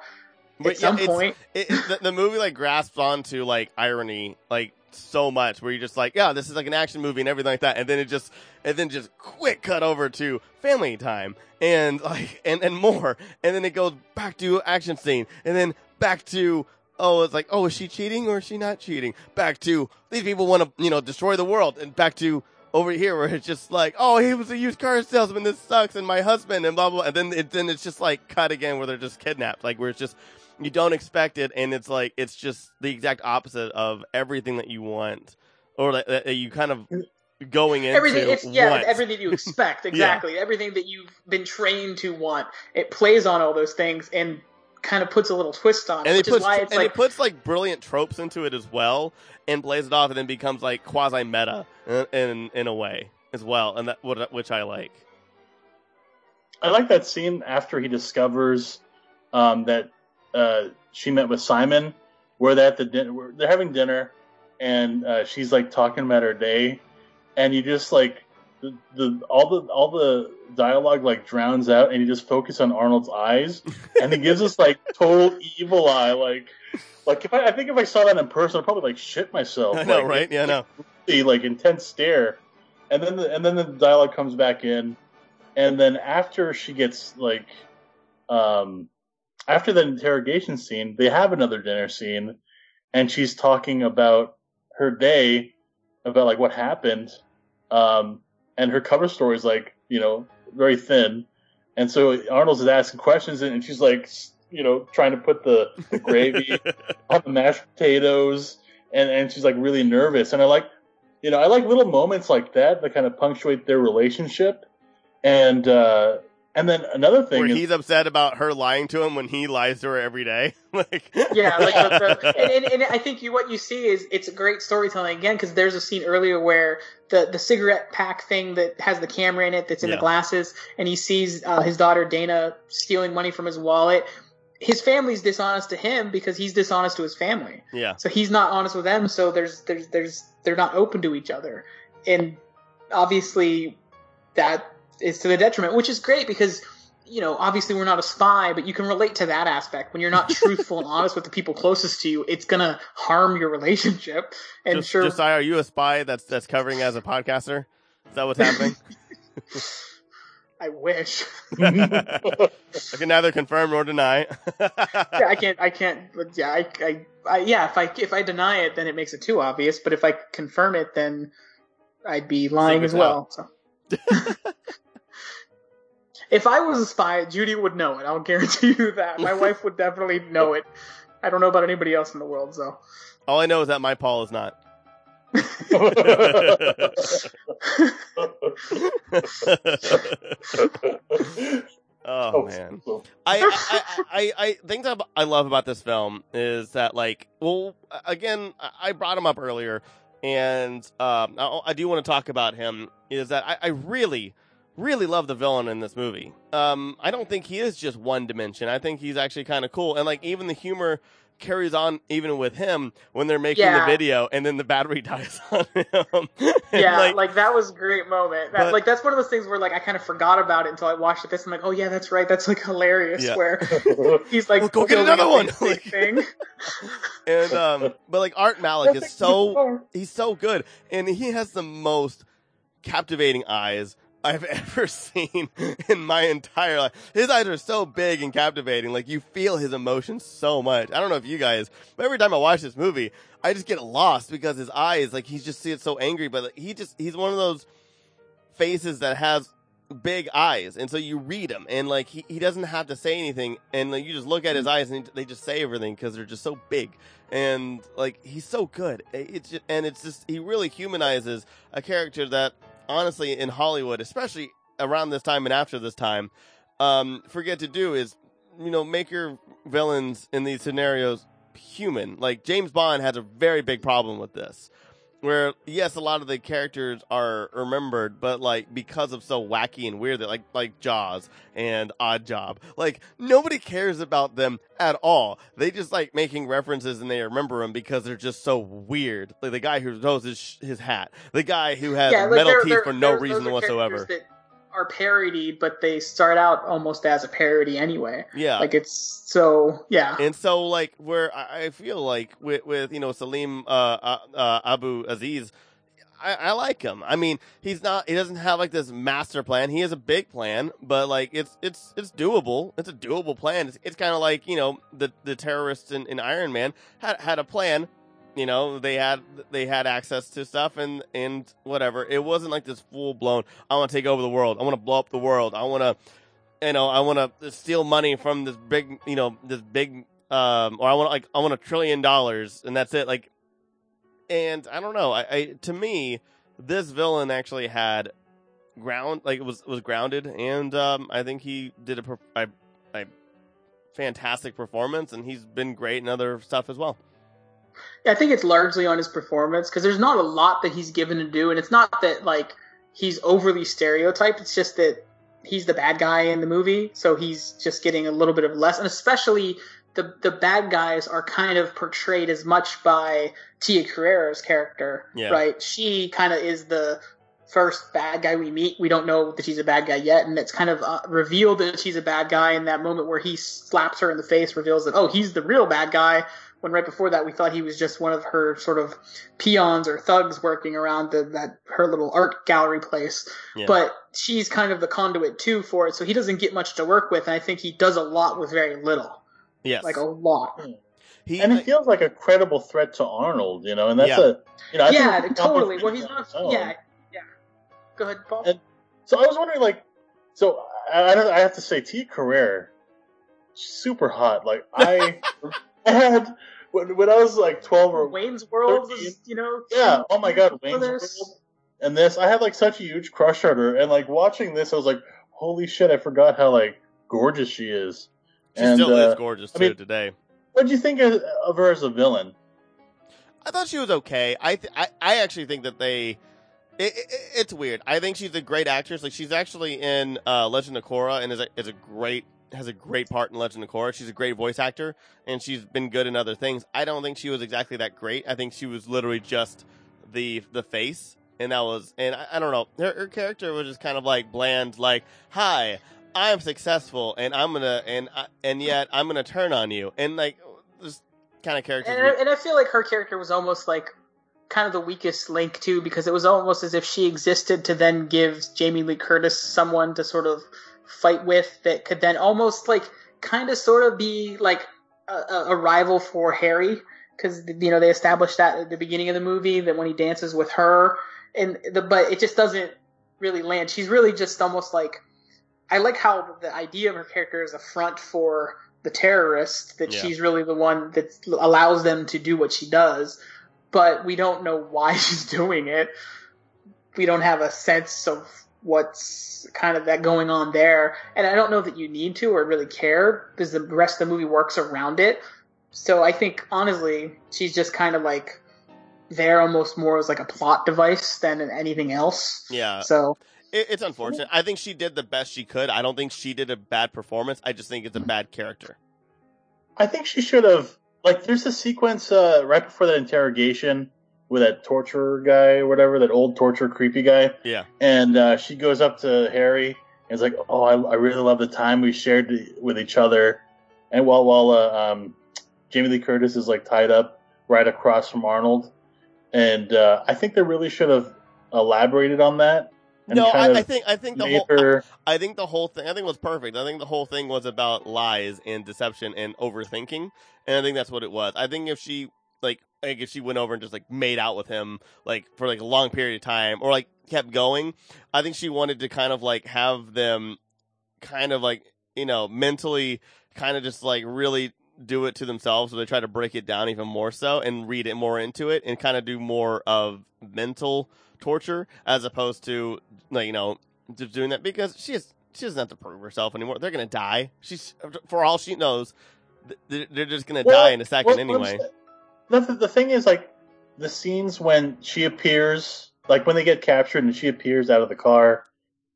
[SPEAKER 3] at some
[SPEAKER 2] it's-
[SPEAKER 3] point.
[SPEAKER 2] it- the, the movie like grasps onto like irony like so much where you're just like yeah this is like an action movie and everything like that and then it just and then just quick cut over to family time and like and and more and then it goes back to action scene and then back to oh it's like oh is she cheating or is she not cheating? Back to these people want to you know destroy the world. And back to over here where it's just like oh he was a used car salesman. This sucks. And my husband and blah blah, blah. and then it, then it's just like cut again where they're just kidnapped. Like where it's just you don't expect it. And it's like it's just the exact opposite of everything that you want or that, that you kind of mm. going into
[SPEAKER 3] everything it's yeah
[SPEAKER 2] want.
[SPEAKER 3] everything you expect exactly. Everything that you've been trained to want it plays on all those things. And kind of puts a little twist on it
[SPEAKER 2] and it
[SPEAKER 3] which
[SPEAKER 2] puts
[SPEAKER 3] is why it's
[SPEAKER 2] and
[SPEAKER 3] like
[SPEAKER 2] it puts like brilliant tropes into it as well and plays it off and then becomes like quasi meta in, in in a way as well and that which I like.
[SPEAKER 1] I like that scene after he discovers um, that uh, she met with Simon, where they're at the din- where they're having dinner, and uh, she's like talking about her day, and you just like the, the all the all the dialogue like drowns out, and you just focus on Arnold's eyes, and he gives us like total evil eye, like like if I, I think if I saw that in person, I'd probably like shit myself.
[SPEAKER 2] I know
[SPEAKER 1] Like,
[SPEAKER 2] right? Yeah I know.
[SPEAKER 1] the like intense stare, and then the, and then the dialogue comes back in, and then after she gets like, um, after the interrogation scene, they have another dinner scene, and she's talking about her day, about like what happened, um, and her cover story is like you know very thin, and so Arnold's is asking questions, and she's like you know trying to put the, the gravy on the mashed potatoes, and and she's like really nervous, and I like you know, I like little moments like that that kind of punctuate their relationship. And uh and then another thing
[SPEAKER 2] where
[SPEAKER 1] is
[SPEAKER 2] he's upset about her lying to him when he lies to her every day like
[SPEAKER 3] yeah, like the, the, and, and, and I think you what you see is it's a great storytelling again because there's a scene earlier where the the cigarette pack thing that has the camera in it that's in
[SPEAKER 2] Yeah.
[SPEAKER 3] the glasses, and he sees uh, his daughter Dana stealing money from his wallet. His family's dishonest to him because he's dishonest to his family.
[SPEAKER 2] yeah
[SPEAKER 3] So he's not honest with them. So there's there's there's they're not open to each other, and obviously that is to the detriment, which is great because you know obviously we're not a spy, but you can relate to that aspect when you're not truthful and honest with the people closest to you. It's gonna harm your relationship, and
[SPEAKER 2] just,
[SPEAKER 3] sure.
[SPEAKER 2] Josiah, are you a spy that's that's covering as a podcaster is that what's happening
[SPEAKER 3] I wish.
[SPEAKER 2] I can neither confirm nor deny.
[SPEAKER 3] yeah, I can't. I can't. But yeah, I, I, I, yeah. If I if I deny it, then it makes it too obvious. But if I confirm it, then I'd be lying as well. So. If I was a spy, Judy would know it. I'll guarantee you that. My wife would definitely know it. I don't know about anybody else in the world, so.
[SPEAKER 2] All I know is that my Paul is not. oh man. I, I, I, I things I, I love about this film is that like well again I brought him up earlier and um, I, I do want to talk about him is that I, I really really love the villain in this movie. Um, I don't think he is just one dimension. I think he's actually kind of cool and like even the humor carries on even with him when they're making
[SPEAKER 3] Yeah.
[SPEAKER 2] the video and then the battery dies on him.
[SPEAKER 3] Yeah,
[SPEAKER 2] like,
[SPEAKER 3] like, that was a great moment. That,
[SPEAKER 2] But-
[SPEAKER 3] like that's one of those things where like I kind of forgot about it until I watched it. This I'm like, oh yeah, that's right. That's like hilarious.
[SPEAKER 2] Yeah.
[SPEAKER 3] Where he's like,
[SPEAKER 2] Well, go get another one.
[SPEAKER 3] this thing.
[SPEAKER 2] and um, but like Art Malik is so he's so good, and he has the most captivating eyes I've ever seen in my entire life. His eyes are so big and captivating, like you feel his emotions so much. I don't know if you guys, but every time I watch this movie, I just get lost because his eyes, like he's just see it so angry, but he just he's one of those faces that has big eyes and so you read him and like he, he doesn't have to say anything and like you just look at his eyes and they just say everything because they're just so big and like he's so good it's just, and it's just he really humanizes a character that honestly in hollywood especially around this time and after this time um forget to do is you know make your villains in these scenarios human. Like james bond has a very big problem with this where yes, a lot of the characters are remembered, but like because of so wacky and weird that like like Jaws and Oddjob, like nobody cares about them at all. They just like making references and they remember them because they're just so weird. Like the guy who knows his his hat, the guy who has
[SPEAKER 3] yeah, like
[SPEAKER 2] metal
[SPEAKER 3] they're-
[SPEAKER 2] teeth
[SPEAKER 3] they're-
[SPEAKER 2] for no reason whatsoever.
[SPEAKER 3] That are parodied, but they start out almost as a parody anyway.
[SPEAKER 2] Yeah,
[SPEAKER 3] Like it's so yeah.
[SPEAKER 2] And so, like, where I feel like with, with you know Salim uh, uh, uh, Abu Aziz, I, I like him. I mean, he's not. He doesn't have like this master plan. He has a big plan, but like it's it's it's doable. It's a doable plan. It's, it's kind of like you know the the terrorists in, in Iron Man had had a plan. You know they had they had access to stuff and and whatever. It wasn't like this full blown. I want to take over the world. I want to blow up the world. I want to you know, I want to steal money from this big, you know, this big, um, or I want like I want a trillion dollars, and that's it. Like, and I don't know. I, I to me, this villain actually had ground, like it was was grounded, and um, I think he did a, a, a fantastic performance, and he's been great in other stuff as well.
[SPEAKER 3] I think it's largely on his performance because there's not a lot that he's given to do, and it's not that like he's overly stereotyped. It's just that he's the bad guy in the movie, so he's just getting a little bit of less, and especially the the bad guys are kind of portrayed as much by Tia Carrere's character,
[SPEAKER 2] Yeah.
[SPEAKER 3] right? She kind of is the first bad guy we meet. We don't know that she's a bad guy yet, and it's kind of uh, revealed that she's a bad guy in that moment where he slaps her in the face, reveals that oh he's the real bad guy. When right before that we thought he was just one of her sort of peons or thugs working around the, that her little art gallery place.
[SPEAKER 2] Yeah.
[SPEAKER 3] But she's kind of the conduit too for it, so he doesn't get much to work with, and I think he does a lot with very little,
[SPEAKER 2] Yes,
[SPEAKER 3] like a lot.
[SPEAKER 2] he,
[SPEAKER 1] and he feels like a credible threat to Arnold, you know, and that's
[SPEAKER 2] Yeah.
[SPEAKER 1] a you know I
[SPEAKER 3] yeah,
[SPEAKER 1] think
[SPEAKER 3] totally.
[SPEAKER 1] Arnold
[SPEAKER 3] Well, he's not.
[SPEAKER 1] his.
[SPEAKER 3] Yeah, yeah. Go ahead, Paul.
[SPEAKER 1] And- So I was wondering, like, so I, I, I have to say, T. Carrere, super hot. Like I, I had when, when I was like twelve or
[SPEAKER 3] Wayne's World
[SPEAKER 1] 13.
[SPEAKER 3] was, you know.
[SPEAKER 1] yeah, oh my god, Wayne's
[SPEAKER 3] this.
[SPEAKER 1] World and this, I had like such a huge crush on her, and like watching this, I was like, holy shit, I forgot how like gorgeous she is.
[SPEAKER 2] she
[SPEAKER 1] and,
[SPEAKER 2] still
[SPEAKER 1] uh,
[SPEAKER 2] is gorgeous
[SPEAKER 1] I
[SPEAKER 2] too
[SPEAKER 1] mean-
[SPEAKER 2] today.
[SPEAKER 1] What do you think of, of her as a villain?
[SPEAKER 2] I thought she was okay. I th- I, I actually think that they. It, it, it's weird. I think she's a great actress. Like she's actually in uh, Legend of Korra and is a, is a great has a great part in Legend of Korra. She's a great voice actor and she's been good in other things. I don't think she was exactly that great. I think she was literally just the the face, and that was and I, I don't know. Her, her character was just kind of like bland. Like, hi, I'm successful, and I'm gonna and I- and yet I'm gonna turn on you, and like this kind of character.
[SPEAKER 3] And and I feel like her character was almost like kind of the weakest link too, because it was almost as if she existed to then give Jamie Lee Curtis someone to sort of fight with that could then almost like kind of sort of be like a, a rival for Harry, because you know they established that at the beginning of the movie that when he dances with her, and the but it just doesn't really land. She's really just almost like I like how the idea of her character is a front for the terrorist that
[SPEAKER 2] Yeah.
[SPEAKER 3] she's really the one that allows them to do what she does, but we don't know why she's doing it. We don't have a sense of what's kind of that going on there, and I don't know that you need to or really care because the rest of the movie works around it. So I think honestly, she's just kind of like there almost more as like a plot device than anything else.
[SPEAKER 2] Yeah,
[SPEAKER 3] So
[SPEAKER 2] it, it's unfortunate. I think she did the best she could. I don't think she did a bad performance. I just think it's a bad character.
[SPEAKER 1] I think she should have like. There's a sequence uh, right before that interrogation with that torturer guy or whatever, that old torture creepy guy,
[SPEAKER 2] Yeah,
[SPEAKER 1] and uh, she goes up to Harry and is like, "Oh, I, I really love the time we shared with each other." And while while uh, um, Jamie Lee Curtis is like tied up right across from Arnold, and uh, I think they really should have elaborated on that.
[SPEAKER 2] No, I, I think I think the whole
[SPEAKER 1] her.
[SPEAKER 2] I think the whole thing I think it was perfect. I think the whole thing was about lies and deception and overthinking, and I think that's what it was. I think if she like if she went over and just like made out with him like for like a long period of time or like kept going, I think she wanted to kind of like have them kind of like you know mentally kind of just like really do it to themselves so they try to break it down even more so and read it more into it and kind of do more of mental torture as opposed to like you know just doing that because she is she doesn't have to prove herself anymore. They're gonna die. She's for all she knows they're- they're just gonna
[SPEAKER 1] Well,
[SPEAKER 2] die in a second
[SPEAKER 1] well,
[SPEAKER 2] anyway
[SPEAKER 1] The, the, the thing is, like, the scenes when she appears, like when they get captured and she appears out of the car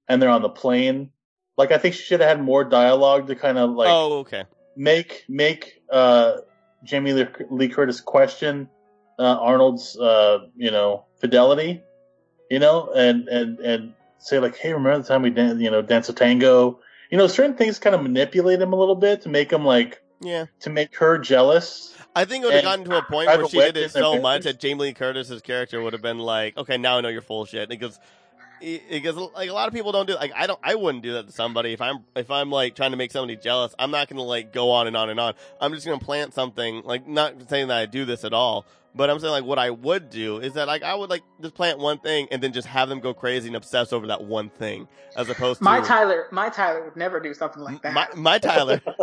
[SPEAKER 1] and they're on the plane, like, I think she should have had more dialogue to kind of, like,
[SPEAKER 2] oh okay
[SPEAKER 1] make, make, uh, Jamie Lee, Lee Curtis question, uh, Arnold's, uh, you know, fidelity, you know, and, and, and say, like, hey, remember the time we, dan- you know, danced a tango? You know, certain things kind of manipulate him a little bit to make him, like,
[SPEAKER 2] yeah
[SPEAKER 1] to make her jealous.
[SPEAKER 2] I think it would have gotten to a point where she did
[SPEAKER 1] wed
[SPEAKER 2] it so
[SPEAKER 1] parents.
[SPEAKER 2] much that Jamie Lee Curtis's character would have been like, okay, now I know you're full of shit. Because, because like a lot of people don't do like I don't I wouldn't do that to somebody if I'm if I'm like trying to make somebody jealous. I'm not gonna like go on and on and on. I'm just gonna plant something like not saying that I do this at all. But I'm saying like what I would do is that like I would like just plant one thing and then just have them go crazy and obsess over that one thing as opposed to
[SPEAKER 3] my Tyler, my Tyler would never do something like that.
[SPEAKER 2] my, my Tyler.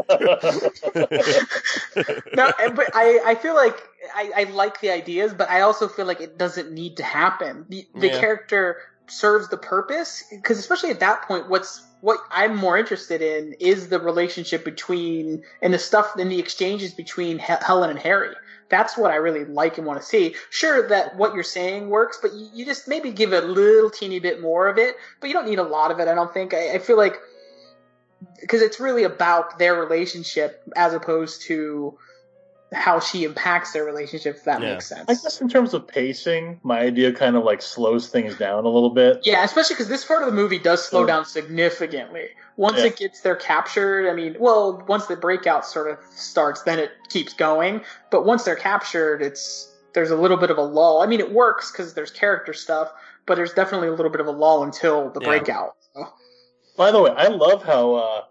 [SPEAKER 3] no, but I, I feel like I, I like the ideas, but I also feel like it doesn't need to happen. The, the
[SPEAKER 2] Yeah.
[SPEAKER 3] character serves the purpose because, especially at that point, what's what I'm more interested in is the relationship between and the stuff and the exchanges between Hel- Helen and Harry. That's what I really like and want to see. Sure, that what you're saying works, but you, you just maybe give a little teeny bit more of it. But you don't need a lot of it. I don't think. I, I feel like because it's really about their relationship as opposed to how she impacts their relationship. If that
[SPEAKER 2] Yeah.
[SPEAKER 3] makes sense.
[SPEAKER 1] I guess in terms of pacing, my idea kind of like slows things down a little bit.
[SPEAKER 3] Yeah, especially because this part of the movie does slow down significantly. Once
[SPEAKER 1] Yeah.
[SPEAKER 3] it gets there captured, I mean, well, once the breakout sort of starts, then it keeps going. But once they're captured, it's there's a little bit of a lull. I mean, it works because there's character stuff, but there's definitely a little bit of a lull until the
[SPEAKER 2] Yeah.
[SPEAKER 3] breakout. So,
[SPEAKER 1] By the way, I love how uh,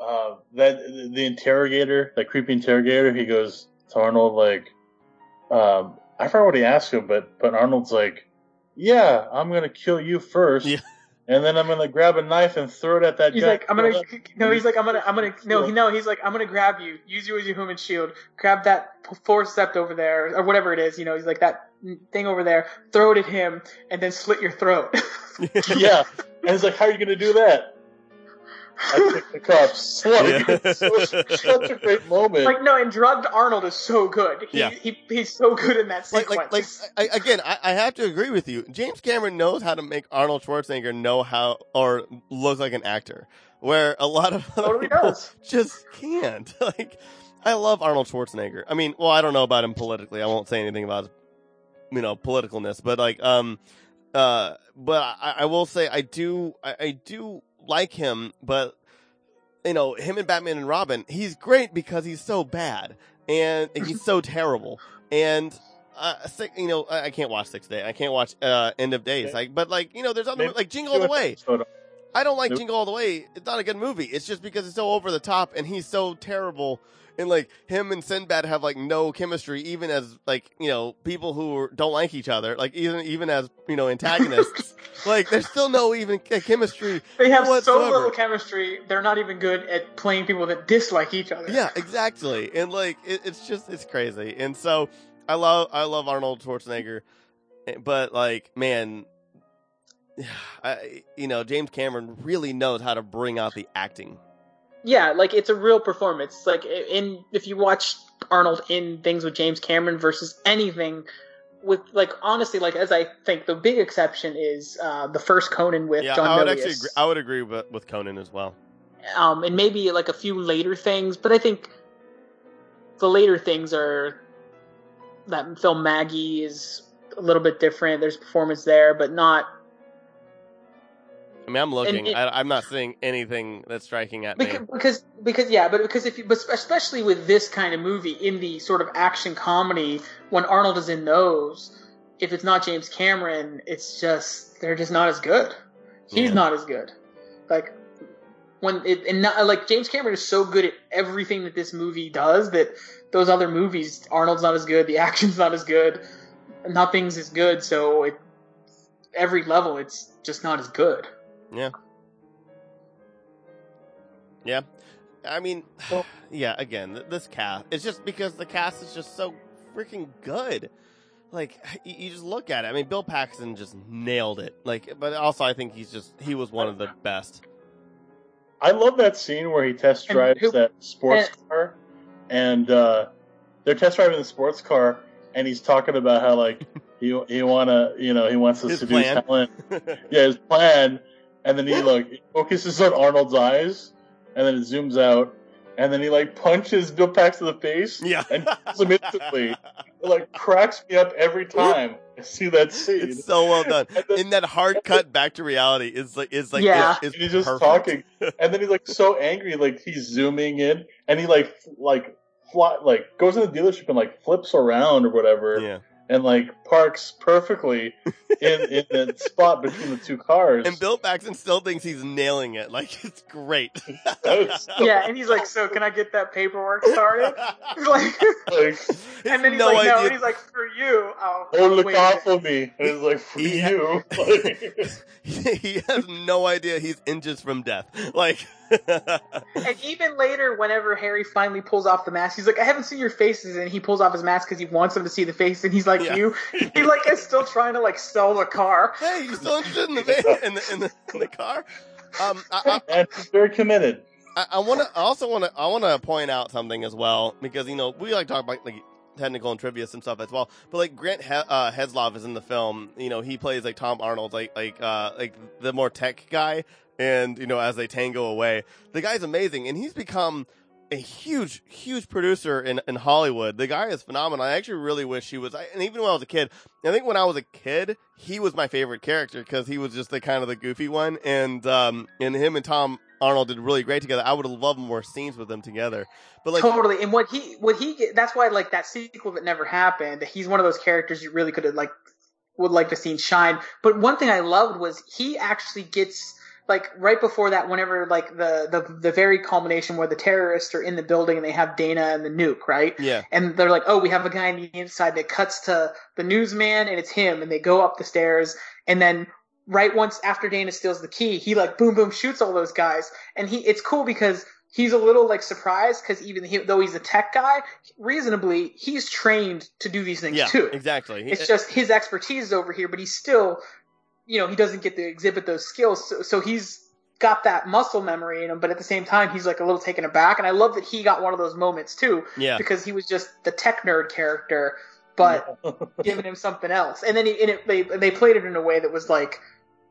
[SPEAKER 1] uh, that the interrogator, that creepy interrogator, he goes to Arnold like, um, I forgot what he asked him, but but Arnold's like, yeah, I'm gonna kill you first,
[SPEAKER 2] Yeah.
[SPEAKER 1] and then I'm gonna grab a knife and throw it at that
[SPEAKER 3] He's
[SPEAKER 1] guy.
[SPEAKER 3] like, I'm gonna, no, he's like, I'm gonna, I'm gonna, no, he, no, he's like, I'm gonna grab you, use you as your human shield, grab that forcept over there, or whatever it is, you know, he's like, that thing over there, throw it at him, and then slit your throat.
[SPEAKER 1] yeah, and he's like, how are you gonna do that? I pick the cups. Like,
[SPEAKER 2] Yeah.
[SPEAKER 1] it's such a great moment.
[SPEAKER 3] like, no, and drugged Arnold is so good. He,
[SPEAKER 2] Yeah.
[SPEAKER 3] he, he's so good in that
[SPEAKER 2] like,
[SPEAKER 3] sequence.
[SPEAKER 2] like, like I, again, I, I have to agree with you. James Cameron knows how to make Arnold Schwarzenegger know how or look like an actor, where a lot of other
[SPEAKER 3] Totally
[SPEAKER 2] people
[SPEAKER 3] does.
[SPEAKER 2] just can't. Like, I love Arnold Schwarzenegger. I mean, well, I don't know about him politically. I won't say anything about his, you know, politicalness, but like, um, uh, but I, I will say I do, I, I do like him, but you know, him and Batman and Robin, he's great because he's so bad and he's so terrible. And uh, six, you know, I I can't watch Six Day. I can't watch uh, End of Days.
[SPEAKER 1] Okay.
[SPEAKER 2] Like, but like, you know, there's other
[SPEAKER 1] Maybe
[SPEAKER 2] like Jingle All the Way. I don't like
[SPEAKER 1] Nope.
[SPEAKER 2] Jingle All the Way. It's not a good movie. It's just because it's so over the top and he's so terrible. And like him and Sinbad have like no chemistry, even as like you know people who don't like each other. Like even even as you know antagonists, like there's still no even chemistry.
[SPEAKER 3] They have so little chemistry. They're not even good at playing people that dislike each other.
[SPEAKER 2] Yeah, exactly. And like it, it's just it's crazy. And so I love I love Arnold Schwarzenegger, eh, but like man, I you know James Cameron really knows how to bring out the acting.
[SPEAKER 3] Yeah, like it's a real performance. Like in if you watch Arnold in things with James Cameron versus anything with like honestly, like as I think the big exception is uh, the first Conan with
[SPEAKER 2] yeah,
[SPEAKER 3] John
[SPEAKER 2] I would
[SPEAKER 3] Milius.
[SPEAKER 2] actually agree, I would agree with, with Conan as well.
[SPEAKER 3] um, and maybe like a few later things, but I think the later things are that film Maggie is a little bit different. There's performance there, but not
[SPEAKER 2] I mean, I'm looking.
[SPEAKER 3] it-
[SPEAKER 2] I, I'm not seeing anything that's striking at me.
[SPEAKER 3] because, because because yeah, but because if you, but especially with this kind of movie in the sort of action comedy, when Arnold is in those, if it's not James Cameron, it's just they're just not as good. He's
[SPEAKER 2] Yeah.
[SPEAKER 3] not as good. Like when it and not, like James Cameron is so good at everything that this movie does that those other movies, Arnold's not as good, the action's not as good, nothing's as good. So it every level, it's just not as good.
[SPEAKER 2] Yeah. Yeah. I mean,
[SPEAKER 1] Well-
[SPEAKER 2] yeah, again, this cast, it's just because the cast is just so freaking good. Like, you, you just look at it. I mean, Bill Paxton just nailed it. Like, but also I think he's just, he was one of the best.
[SPEAKER 1] I love that scene where he test drives
[SPEAKER 3] who-
[SPEAKER 1] that sports
[SPEAKER 3] and-
[SPEAKER 1] car, and uh, they're test driving the sports car, and he's talking about how like he he wanna you know he wants to
[SPEAKER 2] His
[SPEAKER 1] seduce
[SPEAKER 2] plan.
[SPEAKER 1] Helen, yeah, his plan, and then he like focuses on Arnold's eyes, and then it zooms out, and then he like punches Bill Paxton in the face,
[SPEAKER 2] yeah.
[SPEAKER 1] and kills him instantly. It like cracks me up every time I see that scene.
[SPEAKER 2] it's so well done.
[SPEAKER 1] And then-
[SPEAKER 2] And that hard cut back to reality is like, is like,
[SPEAKER 3] Yeah.
[SPEAKER 2] is, is
[SPEAKER 1] and he's just
[SPEAKER 2] perfect.
[SPEAKER 1] talking, and then he's like so angry, like he's zooming in, and he like f- like fly, like goes in the dealership and like flips around or whatever,
[SPEAKER 2] Yeah.
[SPEAKER 1] And like parks perfectly in in the spot between the two cars.
[SPEAKER 2] And Bill Paxton still thinks he's nailing it. Like, it's great.
[SPEAKER 1] So-
[SPEAKER 3] Yeah, and he's like, "So can I get that paperwork started?" He's like,
[SPEAKER 1] like,
[SPEAKER 3] and then he's
[SPEAKER 2] no
[SPEAKER 3] like, "No," and he's like, "For you." Oh,
[SPEAKER 1] oh look
[SPEAKER 3] wait a
[SPEAKER 1] out for me! And it's like for
[SPEAKER 2] He-
[SPEAKER 1] you. Like,
[SPEAKER 2] he has no idea he's inches from death. Like,
[SPEAKER 3] And even later, whenever Harry finally pulls off the mask, he's like, "I haven't seen your faces," and he pulls off his mask because he wants them to see the face, and he's like,
[SPEAKER 2] Yeah.
[SPEAKER 3] "You," he like is still trying to like sell the car.
[SPEAKER 2] hey, you still interested in the va- in the in the, in the car? Um, I,
[SPEAKER 1] and he's very committed.
[SPEAKER 2] I, I want to. I also want to. I want to point out something as well because you know we like talk about like technical and trivia and stuff as well. But like Grant he- uh, Heslov is in the film. You know he plays like Tom Arnold, like like uh like the more tech guy. And you know as they tango away, the guy's amazing, and he's become a huge, huge producer in, in Hollywood. The guy is phenomenal. I actually really wish he was. I, and even when I was a kid, I think when I was a kid, he was my favorite character because he was just the kind of the goofy one. And um, and him and Tom Arnold did really great together. I would have loved more scenes with them together. But like,
[SPEAKER 3] totally. And what he, what he, that's why like that sequel that never happened. He's one of those characters you really could have like would like to see shine. But one thing I loved was he actually gets like right before that, whenever like the the the very culmination where the terrorists are in the building and they have Dana and the nuke, right?
[SPEAKER 2] yeah,
[SPEAKER 3] and they're like, "Oh, we have a guy on the inside." that cuts to the newsman, and it's him. And they go up the stairs, and then right once after Dana steals the key, he like boom boom shoots all those guys, and he it's cool because he's a little like surprised because even he, though he's a tech guy, reasonably he's trained to do these things
[SPEAKER 2] yeah,
[SPEAKER 3] too.
[SPEAKER 2] exactly.
[SPEAKER 3] It's just his expertise is over here, but he's still, you know, he doesn't get to exhibit those skills. So, so he's got that muscle memory in him, but at the same time, he's like a little taken aback. And I love that he got one of those moments too,
[SPEAKER 2] yeah,
[SPEAKER 3] because he was just the tech nerd character, but giving him something else. And then he, and it, they they played it in a way that was like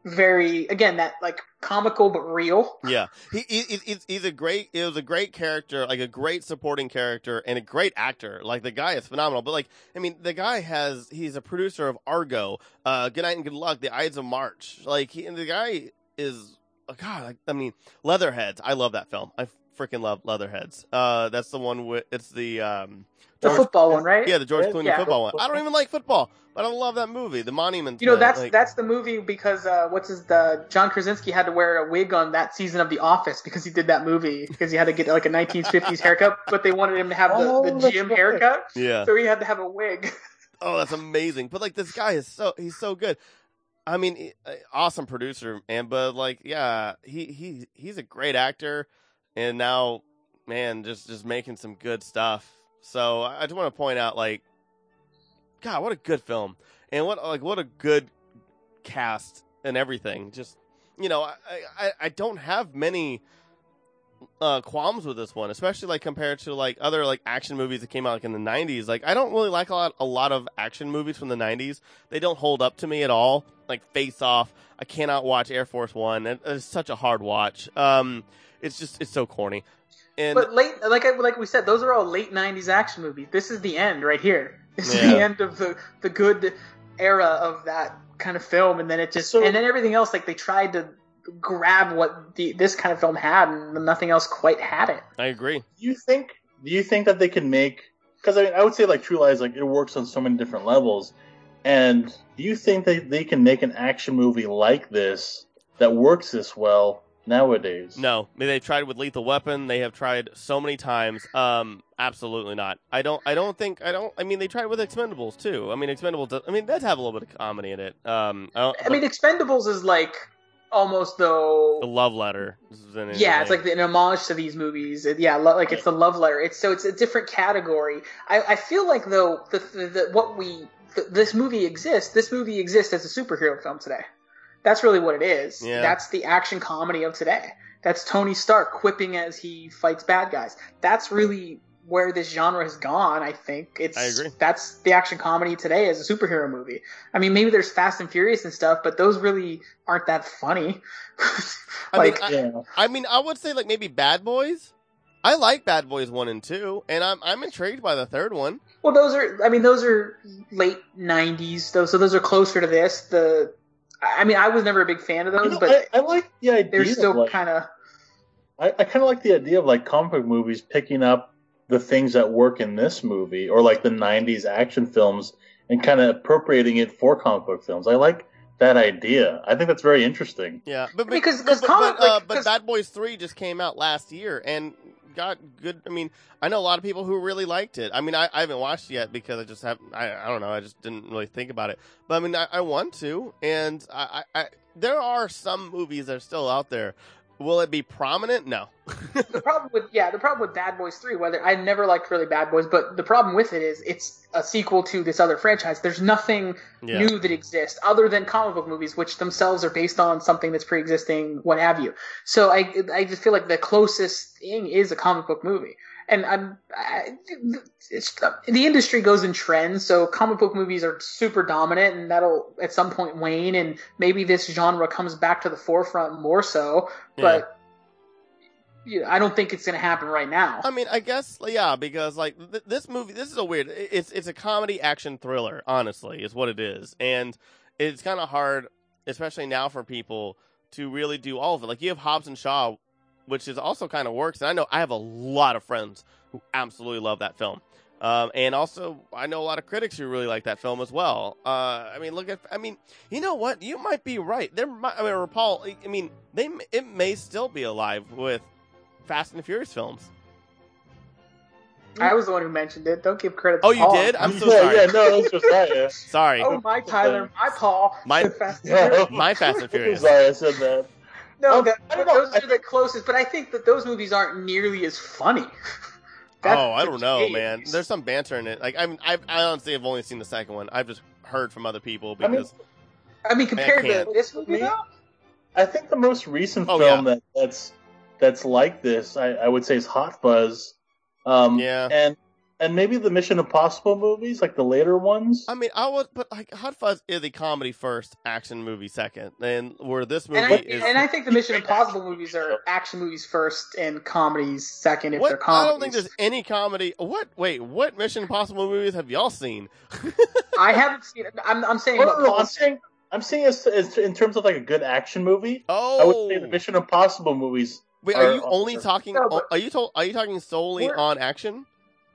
[SPEAKER 3] very again that like comical but real.
[SPEAKER 2] Yeah, he, he he- he's, a great. he was a great character, like a great supporting character, and a great actor. Like the guy is phenomenal. But like, I mean, the guy has. He's a producer of Argo, uh, Good Night and Good Luck, The Ides of March. Like, he, and the guy is. Oh God, like, I mean, Leatherheads. I love that film. I freaking love Leatherheads. Uh, that's the one with it's the um,
[SPEAKER 3] The football one, right?
[SPEAKER 2] yeah, the George Clooney
[SPEAKER 3] yeah.
[SPEAKER 2] football one. I don't even like football, but I love that movie, The Monument.
[SPEAKER 3] You know
[SPEAKER 2] Men,
[SPEAKER 3] that's
[SPEAKER 2] like-
[SPEAKER 3] that's the movie because uh, what's his the John Krasinski had to wear a wig on that season of The Office because he did that movie because he had to get like a 1950s haircut, but they wanted him to have the,
[SPEAKER 1] Oh,
[SPEAKER 3] the
[SPEAKER 1] that's
[SPEAKER 3] Jim
[SPEAKER 1] right.
[SPEAKER 3] haircut,
[SPEAKER 2] yeah.
[SPEAKER 3] so he had to have a wig.
[SPEAKER 2] Oh, that's amazing. But like this guy is so he's so good. I mean, uh, awesome producer, man. But like, yeah, he he he's a great actor, and now, man, just just making some good stuff. So I just want to point out, like, God, what a good film, and what like what a good cast and everything. Just you know, I I, I don't have many uh, qualms with this one, especially like compared to like other like action movies that came out like in the '90s. Like I don't really like a lot a lot of action movies from the '90s. They don't hold up to me at all. Like Face Off, I cannot watch Air Force One. It, it's such a hard watch. Um, it's just it's so corny. And
[SPEAKER 3] But late, like I, like we said, those are all late '90s action movies. This is the end right here. This is
[SPEAKER 2] Yeah.
[SPEAKER 3] the end of the the good era of that kind of film, and then it just
[SPEAKER 1] So-
[SPEAKER 3] and then everything else. Like they tried to grab what the this kind of film had, and nothing else quite had it.
[SPEAKER 2] I agree.
[SPEAKER 1] Do you think? Do you think that they can make? Because I mean, I would say like True Lies, like it works on so many different levels. And do you think that they can make an action movie like this that works this well nowadays?
[SPEAKER 2] No, I mean, they've tried with Lethal Weapon. They have tried so many times. Um, absolutely not. I don't. I don't think. I don't. I mean, they tried with Expendables too. I mean, Expendables. does- I mean, that have a little bit of comedy in it. Um, I, don't,
[SPEAKER 3] I mean, Expendables is like almost though.
[SPEAKER 2] the love letter. is
[SPEAKER 3] Yeah, it's
[SPEAKER 2] think.
[SPEAKER 3] like an homage to these movies. It- yeah, lo- like it's the love letter. It's so it's a different category. I, I feel like though the, the, the what we th- this movie exists. This movie exists as a superhero film today. That's really what it is.
[SPEAKER 2] Yeah.
[SPEAKER 3] That's the action comedy of today. That's Tony Stark quipping as he fights bad guys. That's really where this genre has gone. I think it's.
[SPEAKER 2] I agree.
[SPEAKER 3] That's the action comedy today as a superhero movie. I mean, maybe there's Fast and Furious and stuff, but those really aren't that funny.
[SPEAKER 2] I mean,
[SPEAKER 3] like,
[SPEAKER 2] I,
[SPEAKER 1] Yeah.
[SPEAKER 2] I mean, I would say like maybe Bad Boys. I like Bad Boys one and two, and I'm I'm intrigued by the third one.
[SPEAKER 3] Well, those are. I mean, those are late '90s. Those, so those are closer to this. The. I mean, I was never a big fan of those,
[SPEAKER 1] You know,
[SPEAKER 3] but
[SPEAKER 1] I, I like the idea.
[SPEAKER 3] they're still
[SPEAKER 1] like,
[SPEAKER 3] kind of.
[SPEAKER 1] I, I kind of like the idea of like comic book movies picking up the things that work in this movie, or like the '90s action films, and kind of appropriating it for comic book films. I like that idea. I think that's very interesting.
[SPEAKER 2] Yeah, but
[SPEAKER 3] Because-
[SPEAKER 2] but,
[SPEAKER 3] 'cause
[SPEAKER 2] but,
[SPEAKER 3] comic-
[SPEAKER 2] but, uh,
[SPEAKER 3] like,
[SPEAKER 2] but
[SPEAKER 3] 'cause-
[SPEAKER 2] Bad Boys three just came out last year and got good. I mean, I know a lot of people who really liked it. I mean, I, I haven't watched it yet because I just have I, I don't know. I just didn't really think about it. But I mean, I, I want to, and I, I, I there are some movies that are still out there. Will it be prominent? No.
[SPEAKER 3] The problem with yeah, the problem with Bad Boys Three, whether I never liked really Bad Boys, but the problem with it is it's a sequel to this other franchise. There's nothing
[SPEAKER 2] Yeah.
[SPEAKER 3] new that exists other than comic book movies, which themselves are based on something that's pre-existing, what have you. So I I just feel like the closest thing is a comic book movie. And I'm, I, it's, the industry goes in trends, so comic book movies are super dominant, and that'll at some point wane, and maybe this genre comes back to the forefront more so. But you know, I don't think it's going to happen right now.
[SPEAKER 2] I mean, I guess yeah, because like th- this movie, this is a weird. It's it's a comedy action thriller. Honestly, is what it is, and it's kind of hard, especially now for people to really do all of it. Like you have Hobbs and Shaw, which is also kind of works, and I know I have a lot of friends who absolutely love that film. Um, and also, I know a lot of critics who really like that film as well. Uh, I mean, look at, I mean, you know what? You might be right. There, might, I mean, Paul. I mean, they, it may still be alive with Fast and Furious films.
[SPEAKER 3] I was the one who mentioned it. Don't give credit. To
[SPEAKER 2] Oh, you
[SPEAKER 3] Paul.
[SPEAKER 2] did? I'm so
[SPEAKER 1] yeah,
[SPEAKER 2] sorry.
[SPEAKER 1] yeah, no, that's just right.
[SPEAKER 2] Sorry,
[SPEAKER 3] Oh my Tyler, my Paul.
[SPEAKER 2] My-
[SPEAKER 3] Fast and
[SPEAKER 1] Yeah.
[SPEAKER 3] Furious.
[SPEAKER 2] my Fast and Furious.
[SPEAKER 1] Sorry, I said that.
[SPEAKER 3] No, that,
[SPEAKER 1] I don't know.
[SPEAKER 3] those
[SPEAKER 1] I
[SPEAKER 3] are the closest, but I think that those movies aren't nearly as funny.
[SPEAKER 2] Oh, I don't know,
[SPEAKER 3] case.
[SPEAKER 2] man. There's some banter in it. Like I'm, I've, I honestly have only seen the second one. I've just heard from other people
[SPEAKER 1] I mean,
[SPEAKER 2] because
[SPEAKER 3] I mean, compared to this movie, though,
[SPEAKER 1] I think the most recent
[SPEAKER 2] Oh,
[SPEAKER 1] film that, that's that's like this, I, I would say, is Hot Fuzz. Um,
[SPEAKER 2] Yeah.
[SPEAKER 1] and and maybe the Mission Impossible movies, like the later ones.
[SPEAKER 2] I mean, I would, but like Hot Fuzz is a comedy first, action movie second, and where this movie
[SPEAKER 3] and I,
[SPEAKER 2] is.
[SPEAKER 3] and I think the Mission Impossible movies are action movies first and comedies second if
[SPEAKER 2] what?
[SPEAKER 3] they're
[SPEAKER 2] comedy.
[SPEAKER 3] I
[SPEAKER 2] don't think there's any comedy. What? Wait, what Mission Impossible movies have y'all seen?
[SPEAKER 3] I haven't seen it. I'm, I'm saying
[SPEAKER 1] No,
[SPEAKER 3] what
[SPEAKER 1] no, no, I'm saying I'm saying as, as in terms of like a good action movie.
[SPEAKER 2] Oh,
[SPEAKER 1] I would say the oh. Mission Impossible movies
[SPEAKER 2] Wait, are
[SPEAKER 1] Or-
[SPEAKER 2] you only talking?
[SPEAKER 3] No, but-
[SPEAKER 2] are you told? Are you talking solely on action?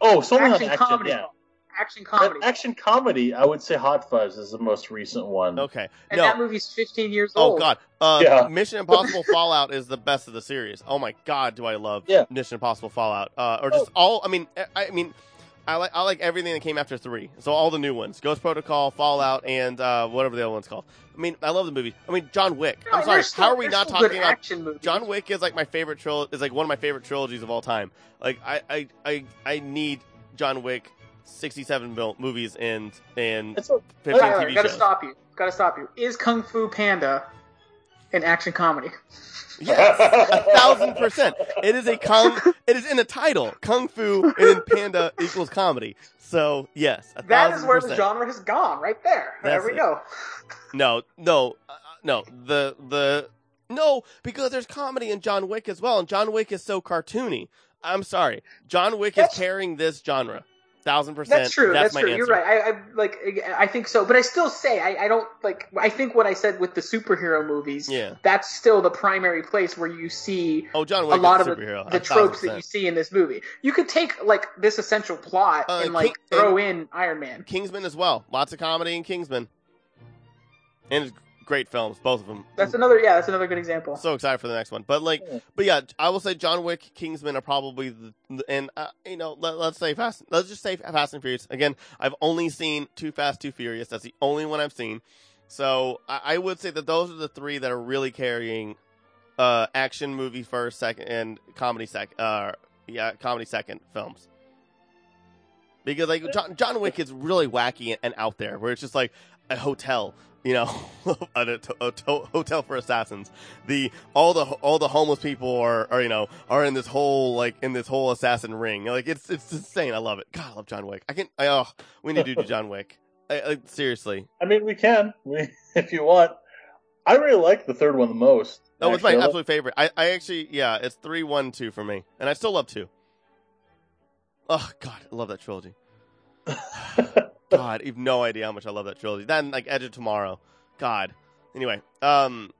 [SPEAKER 1] Oh, solely on
[SPEAKER 3] action,
[SPEAKER 1] action.
[SPEAKER 3] comedy.
[SPEAKER 1] Yeah.
[SPEAKER 3] Action
[SPEAKER 1] But
[SPEAKER 3] comedy.
[SPEAKER 1] action comedy, I would say Hot Fuzz is the most recent one.
[SPEAKER 2] Okay.
[SPEAKER 3] and
[SPEAKER 2] no.
[SPEAKER 3] that movie's 15 years
[SPEAKER 2] Oh
[SPEAKER 3] old.
[SPEAKER 2] Oh God. Uh,
[SPEAKER 1] Yeah.
[SPEAKER 2] Mission Impossible Fallout is the best of the series. Oh my God, do I love
[SPEAKER 1] Yeah.
[SPEAKER 2] Mission Impossible Fallout? Uh, or just all. I mean, I, I mean, I like I like everything that came after three. So all the new ones: Ghost Protocol, Fallout, and uh, whatever the other one's called. I mean, I love the movie. I mean, John Wick.
[SPEAKER 3] No,
[SPEAKER 2] I'm sorry.
[SPEAKER 3] still-
[SPEAKER 2] How are we not talking about
[SPEAKER 3] action movies.
[SPEAKER 2] John Wick? Is like my favorite trilogy. Is like one of my favorite trilogies of all time. Like I I I, I need John Wick. 67 mil- movies and and
[SPEAKER 1] a,
[SPEAKER 2] 15
[SPEAKER 3] Tyler,
[SPEAKER 2] TV
[SPEAKER 3] gotta
[SPEAKER 2] shows.
[SPEAKER 3] stop you. Gotta stop you. Is Kung Fu Panda an action comedy?
[SPEAKER 2] Yes, a thousand percent. It is a kung. It is in the title. Kung Fu and Panda equals comedy. So yes, a
[SPEAKER 3] That is
[SPEAKER 2] thousand
[SPEAKER 3] where the genre has gone, right there. there we
[SPEAKER 2] it.
[SPEAKER 3] go.
[SPEAKER 2] No, no, uh, no. The the no because there's comedy in John Wick as well, and John Wick is so cartoony. I'm sorry, John Wick
[SPEAKER 3] That's-
[SPEAKER 2] is carrying this genre. Thousand percent.
[SPEAKER 3] That's true. That's,
[SPEAKER 2] my
[SPEAKER 3] true.
[SPEAKER 2] Answer.
[SPEAKER 3] You're right. I, I like. I think so, but I still say I, I don't like. I think what I said with the superhero movies.
[SPEAKER 2] Yeah.
[SPEAKER 3] That's still the primary place where you see
[SPEAKER 2] Oh, John
[SPEAKER 3] a lot of the, the tropes that you see in this movie. You could take like this essential plot
[SPEAKER 2] Uh,
[SPEAKER 3] and like
[SPEAKER 2] King-
[SPEAKER 3] throw in Iron Man.
[SPEAKER 2] Kingsman as well. Lots of comedy in Kingsman, and it's great films, both of them.
[SPEAKER 3] That's another. Yeah, that's another good example.
[SPEAKER 2] so excited for the next one. But like,
[SPEAKER 1] Yeah.
[SPEAKER 2] but yeah, I will say John Wick, Kingsman are probably the, and uh, you know, let, let's say Fast. Let's just say Fast and Furious. Again, I've only seen Too Fast, Too Furious. That's the only one I've seen. So I, I would say that those are the three that are really carrying uh action movie first, second, and comedy second. Uh, yeah, comedy second films. Because like John, John Wick is really wacky and out there, where it's just like a hotel, you know, a, a, a hotel for assassins. The all the all the homeless people are, are you know are in this whole like in this whole assassin ring. Like it's it's insane. I love it. God, I love John Wick. I can. I, oh, we need to do John Wick. I, I, seriously.
[SPEAKER 1] I mean, we can, we, if you want. I really like the third one the most.
[SPEAKER 2] Oh, it's my absolute favorite. I, I actually, yeah, it's three, one, two for me, and I still love two. Oh God, I love that trilogy. God, you've no idea how much I love that trilogy. Then like Edge of Tomorrow. God. Anyway, um,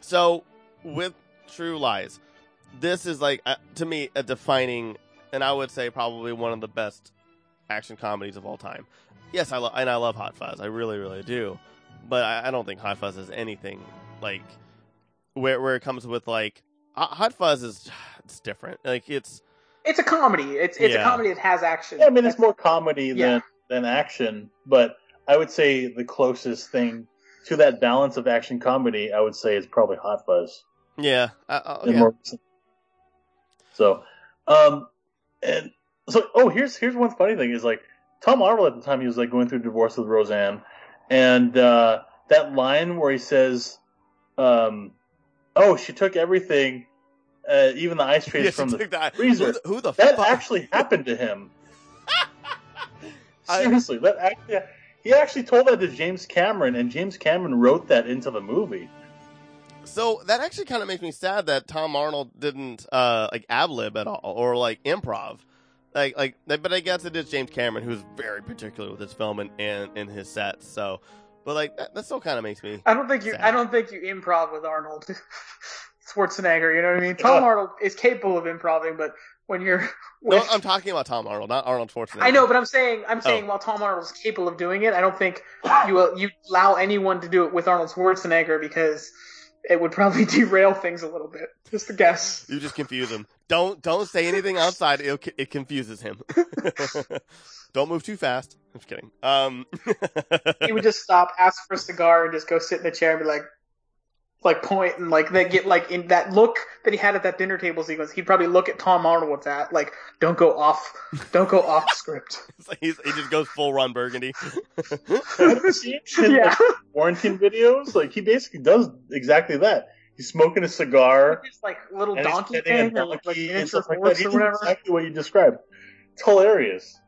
[SPEAKER 2] so with True Lies, this is like uh, to me a defining, and I would say probably one of the best action comedies of all time. Yes, I love and I love Hot Fuzz. I really, really do. But I, I don't think Hot Fuzz is anything like where where it comes with like uh, Hot Fuzz is it's different. Like it's
[SPEAKER 3] It's a comedy. It's it's
[SPEAKER 2] Yeah.
[SPEAKER 3] a comedy that has action.
[SPEAKER 1] Yeah, I mean, it's more comedy
[SPEAKER 3] Yeah.
[SPEAKER 1] than than action, but I would say the closest thing to that balance of action comedy, I would say, is probably Hot Fuzz.
[SPEAKER 2] yeah, uh, yeah.
[SPEAKER 1] more. So, um, and so, oh, here's here's one funny thing is like Tom Arnold at the time he was like going through divorce with Roseanne, and uh, that line where he says, um, "Oh, she took everything, uh, even the ice trays
[SPEAKER 2] Yeah,
[SPEAKER 1] from the
[SPEAKER 2] took
[SPEAKER 1] freezer."
[SPEAKER 2] Who the, who the
[SPEAKER 1] That
[SPEAKER 2] fuck?
[SPEAKER 1] actually happened to him.
[SPEAKER 2] I-
[SPEAKER 1] Seriously, that actually, he actually told that to James Cameron, and James Cameron wrote that into the movie.
[SPEAKER 2] So that actually kind of makes me sad that Tom Arnold didn't uh like ad lib at all or like improv. Like like but I guess it is James Cameron who's very particular with his film and and, and his sets. So but like that, that still kind of makes me
[SPEAKER 3] I don't think you.
[SPEAKER 2] Sad.
[SPEAKER 3] I don't think you improv with Arnold Schwarzenegger. You know what I mean? Tom Arnold is capable of improving, but when you're
[SPEAKER 2] No, I'm talking about Tom Arnold, not Arnold Schwarzenegger.
[SPEAKER 3] I know, but I'm saying I'm saying
[SPEAKER 2] Oh.
[SPEAKER 3] while Tom Arnold is capable of doing it, I don't think you you allow anyone to do it with Arnold Schwarzenegger because it would probably derail things a little bit. Just a guess.
[SPEAKER 2] You just confuse him. Don't don't say anything outside. It it confuses him. don't move too fast. I'm just kidding. Um,
[SPEAKER 3] He would just stop, ask for a cigar, and just go sit in a chair and be like, like point and like they get like in that look that he had at that dinner table sequence. He'd probably look at Tom Arnold with that, like, don't go off, don't go off script.
[SPEAKER 2] like he's, he just goes full Ron Burgundy.
[SPEAKER 1] Have you seen
[SPEAKER 3] yeah.
[SPEAKER 1] like, quarantine videos? Like he basically does exactly that. He's smoking a cigar
[SPEAKER 3] Just like little
[SPEAKER 1] and
[SPEAKER 3] donkey
[SPEAKER 1] petting
[SPEAKER 3] thing, or like, like
[SPEAKER 1] and stuff like that.
[SPEAKER 3] horse
[SPEAKER 1] He
[SPEAKER 3] or whatever.
[SPEAKER 1] exactly what you described. It's hilarious.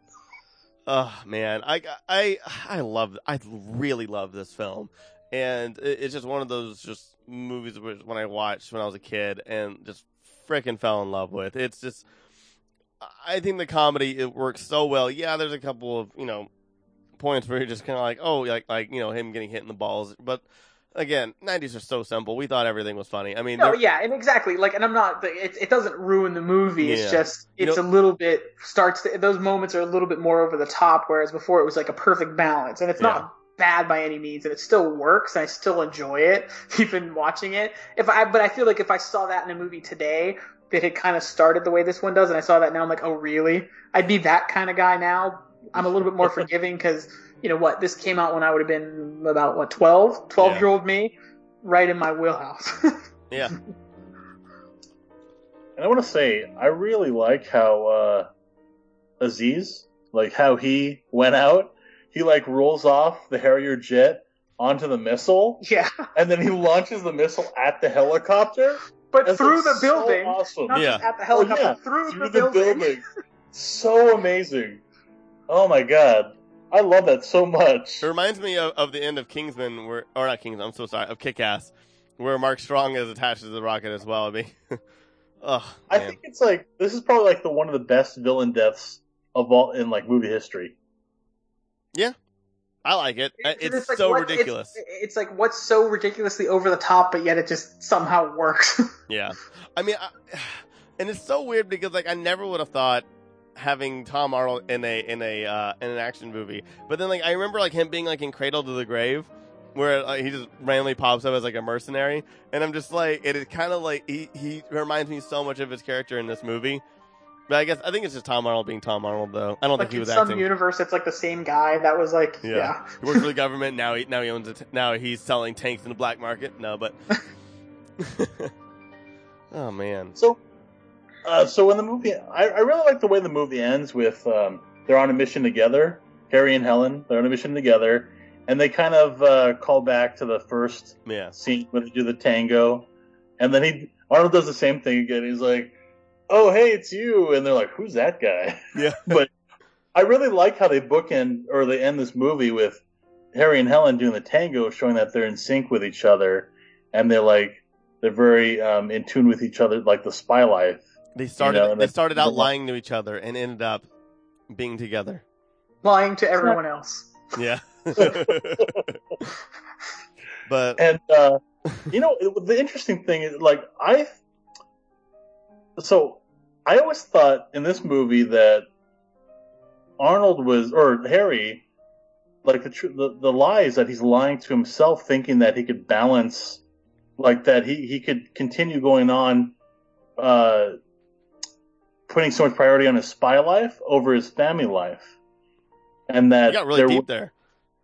[SPEAKER 2] Oh man, I I I love I really love this film, and it- it's just one of those just movies when I watched when I was a kid and just freaking fell in love with. It's just I think the comedy it works so well. Yeah, there's a couple of you know points where you're just kind of like oh like like you know him getting hit in the balls, but again, '90s are so simple. We thought everything was funny. I mean,
[SPEAKER 3] No, yeah, and exactly. Like, and I'm not. It, it doesn't ruin the movie. It's
[SPEAKER 2] Yeah.
[SPEAKER 3] just
[SPEAKER 2] You
[SPEAKER 3] it's
[SPEAKER 2] know-
[SPEAKER 3] a little bit starts. To, those moments are a little bit more over the top, whereas before it was like a perfect balance, and it's
[SPEAKER 2] Yeah.
[SPEAKER 3] not bad by any means, and it still works, and I still enjoy it, even watching it. If I, but I feel like if I saw that in a movie today that had kind of started the way this one does, and I saw that now, I'm like, oh really? I'd be that kind of guy now. I'm a little bit more forgiving because you know what? This came out when I would have been about what 12, 12
[SPEAKER 2] Yeah.
[SPEAKER 3] year old me, right in my wheelhouse.
[SPEAKER 2] yeah,
[SPEAKER 1] And I want to say, I really like how uh, Aziz, like how he went out. He like rolls off the Harrier jet onto the missile,
[SPEAKER 3] yeah.
[SPEAKER 1] and then he launches the missile at the helicopter.
[SPEAKER 3] But
[SPEAKER 1] That's,
[SPEAKER 3] through
[SPEAKER 1] like,
[SPEAKER 3] the
[SPEAKER 1] so
[SPEAKER 3] building,
[SPEAKER 1] awesome.
[SPEAKER 3] not
[SPEAKER 2] Yeah.
[SPEAKER 3] at the
[SPEAKER 1] Oh, yeah,
[SPEAKER 3] through,
[SPEAKER 1] through
[SPEAKER 3] the, building.
[SPEAKER 1] building. So amazing. Oh my god. I love that so much.
[SPEAKER 2] it reminds me of, of the end of Kingsman, where or not Kingsman. I'm so sorry, of Kick-Ass, where Mark Strong is attached to the rocket as well. I mean, oh
[SPEAKER 1] I think it's like this is probably like the one of the best villain deaths of all in like movie history.
[SPEAKER 2] I like it. Uh, It's,
[SPEAKER 3] like
[SPEAKER 2] so
[SPEAKER 3] what-
[SPEAKER 2] ridiculous.
[SPEAKER 3] It's, it's like what's so ridiculously over the top, but yet it just somehow works.
[SPEAKER 2] Yeah, I mean, I, and it's so weird because like I never would have thought having Tom Arnold in a in a uh, in an action movie, but then like I remember like him being like in Cradle to the Grave, where like, he just randomly pops up as like a mercenary, and I'm just like it is kind of like he he reminds me so much of his character in this movie. But I guess I think it's just Tom Arnold being Tom Arnold though. I don't
[SPEAKER 3] like
[SPEAKER 2] think he was that
[SPEAKER 3] in
[SPEAKER 2] was
[SPEAKER 3] some
[SPEAKER 2] acting.
[SPEAKER 3] universe, it's like the same guy. That was like,
[SPEAKER 2] Yeah.
[SPEAKER 3] yeah.
[SPEAKER 2] He works for the government now. He now he owns it. Now he's selling tanks in the black market. No, but oh man,
[SPEAKER 1] So, uh, so in the movie, I, I really like the way the movie ends with um, they're on a mission together. Harry and Helen, they're on a mission together, and they kind of uh, call back to the first
[SPEAKER 2] yeah,
[SPEAKER 1] scene when they do the tango, and then he Arnold does the same thing again. He's like, "Oh, hey, it's you," and they're like, "Who's that guy?"
[SPEAKER 2] yeah,
[SPEAKER 1] but I really like how they bookend or they end this movie with Harry and Helen doing the tango, showing that they're in sync with each other, and they're like they're very um, in tune with each other, like the spy life.
[SPEAKER 2] They started.
[SPEAKER 1] know,
[SPEAKER 2] they started out
[SPEAKER 1] the-
[SPEAKER 2] lying to each other and ended up being together.
[SPEAKER 3] Lying to everyone else.
[SPEAKER 2] Yeah. but
[SPEAKER 1] And uh, you know, the interesting thing is, like, I so I always thought in this movie that Arnold was or Harry, like the tr- the, the lies that he's lying to himself, thinking that he could balance, like that he he could continue going on, uh, putting so much priority on his spy life over his family life, and that
[SPEAKER 2] you got really
[SPEAKER 1] there
[SPEAKER 2] deep there.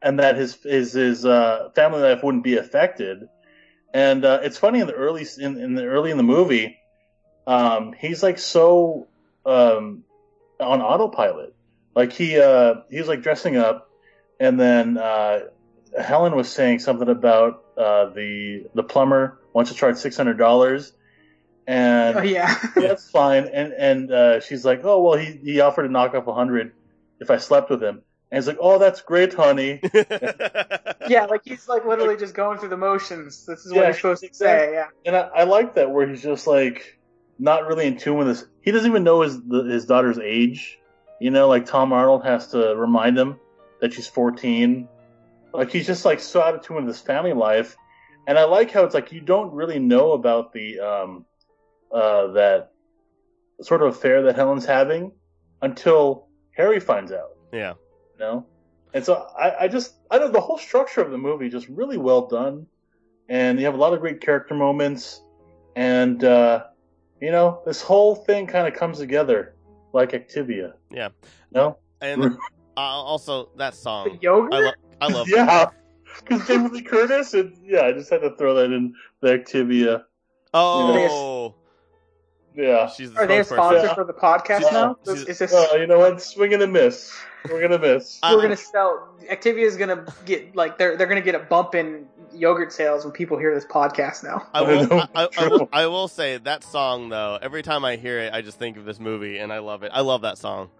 [SPEAKER 1] and that his his his uh, family life wouldn't be affected. And uh, it's funny in the early in, in the early in the movie, um, he's like so um, on autopilot. Like he uh, he's like dressing up, and then uh, Helen was saying something about uh, the the plumber wants to charge six hundred dollars, and
[SPEAKER 3] Oh yeah.
[SPEAKER 1] yeah, that's fine. And and uh, she's like, oh well, he he offered to knock off a hundred if I slept with him. And he's like, oh, that's great, honey.
[SPEAKER 3] yeah, like he's like literally just going through the motions. This is what
[SPEAKER 1] Yeah,
[SPEAKER 3] he's supposed to say. Yeah.
[SPEAKER 1] And I, I like that where he's just like not really in tune with this. He doesn't even know his the, his daughter's age. You know, like Tom Arnold has to remind him that she's 14. Like he's just like so out of tune with his family life. And I like how it's like you don't really know about the um uh that sort of affair that Helen's having until Harry finds out.
[SPEAKER 2] yeah.
[SPEAKER 1] You know? And so I, I just I know the whole structure of the movie just really well done, and you have a lot of great character moments, and uh, you know this whole thing kind of comes together like Activia.
[SPEAKER 2] Yeah.
[SPEAKER 1] No,
[SPEAKER 2] And uh, also that
[SPEAKER 3] The
[SPEAKER 2] song.
[SPEAKER 3] yogurt.
[SPEAKER 2] I, lo- I love.
[SPEAKER 1] yeah, because Jamie Lee Curtis, and yeah, I just had to throw that in the Activia.
[SPEAKER 2] Oh,
[SPEAKER 1] Yeah.
[SPEAKER 2] she's the
[SPEAKER 3] Are they a sponsor
[SPEAKER 1] Yeah.
[SPEAKER 3] for the podcast
[SPEAKER 2] She's-
[SPEAKER 3] now?
[SPEAKER 2] she's-
[SPEAKER 3] Is this
[SPEAKER 1] Oh, you know what? Swing and a miss. We're gonna miss.
[SPEAKER 3] We're gonna sell? Activia is gonna get like they're they're gonna get a bump in yogurt sales when people hear this podcast now.
[SPEAKER 2] I will, I, I, I will, I will say that song though. Every time I hear it, I just think of this movie, and I love it. I love that song,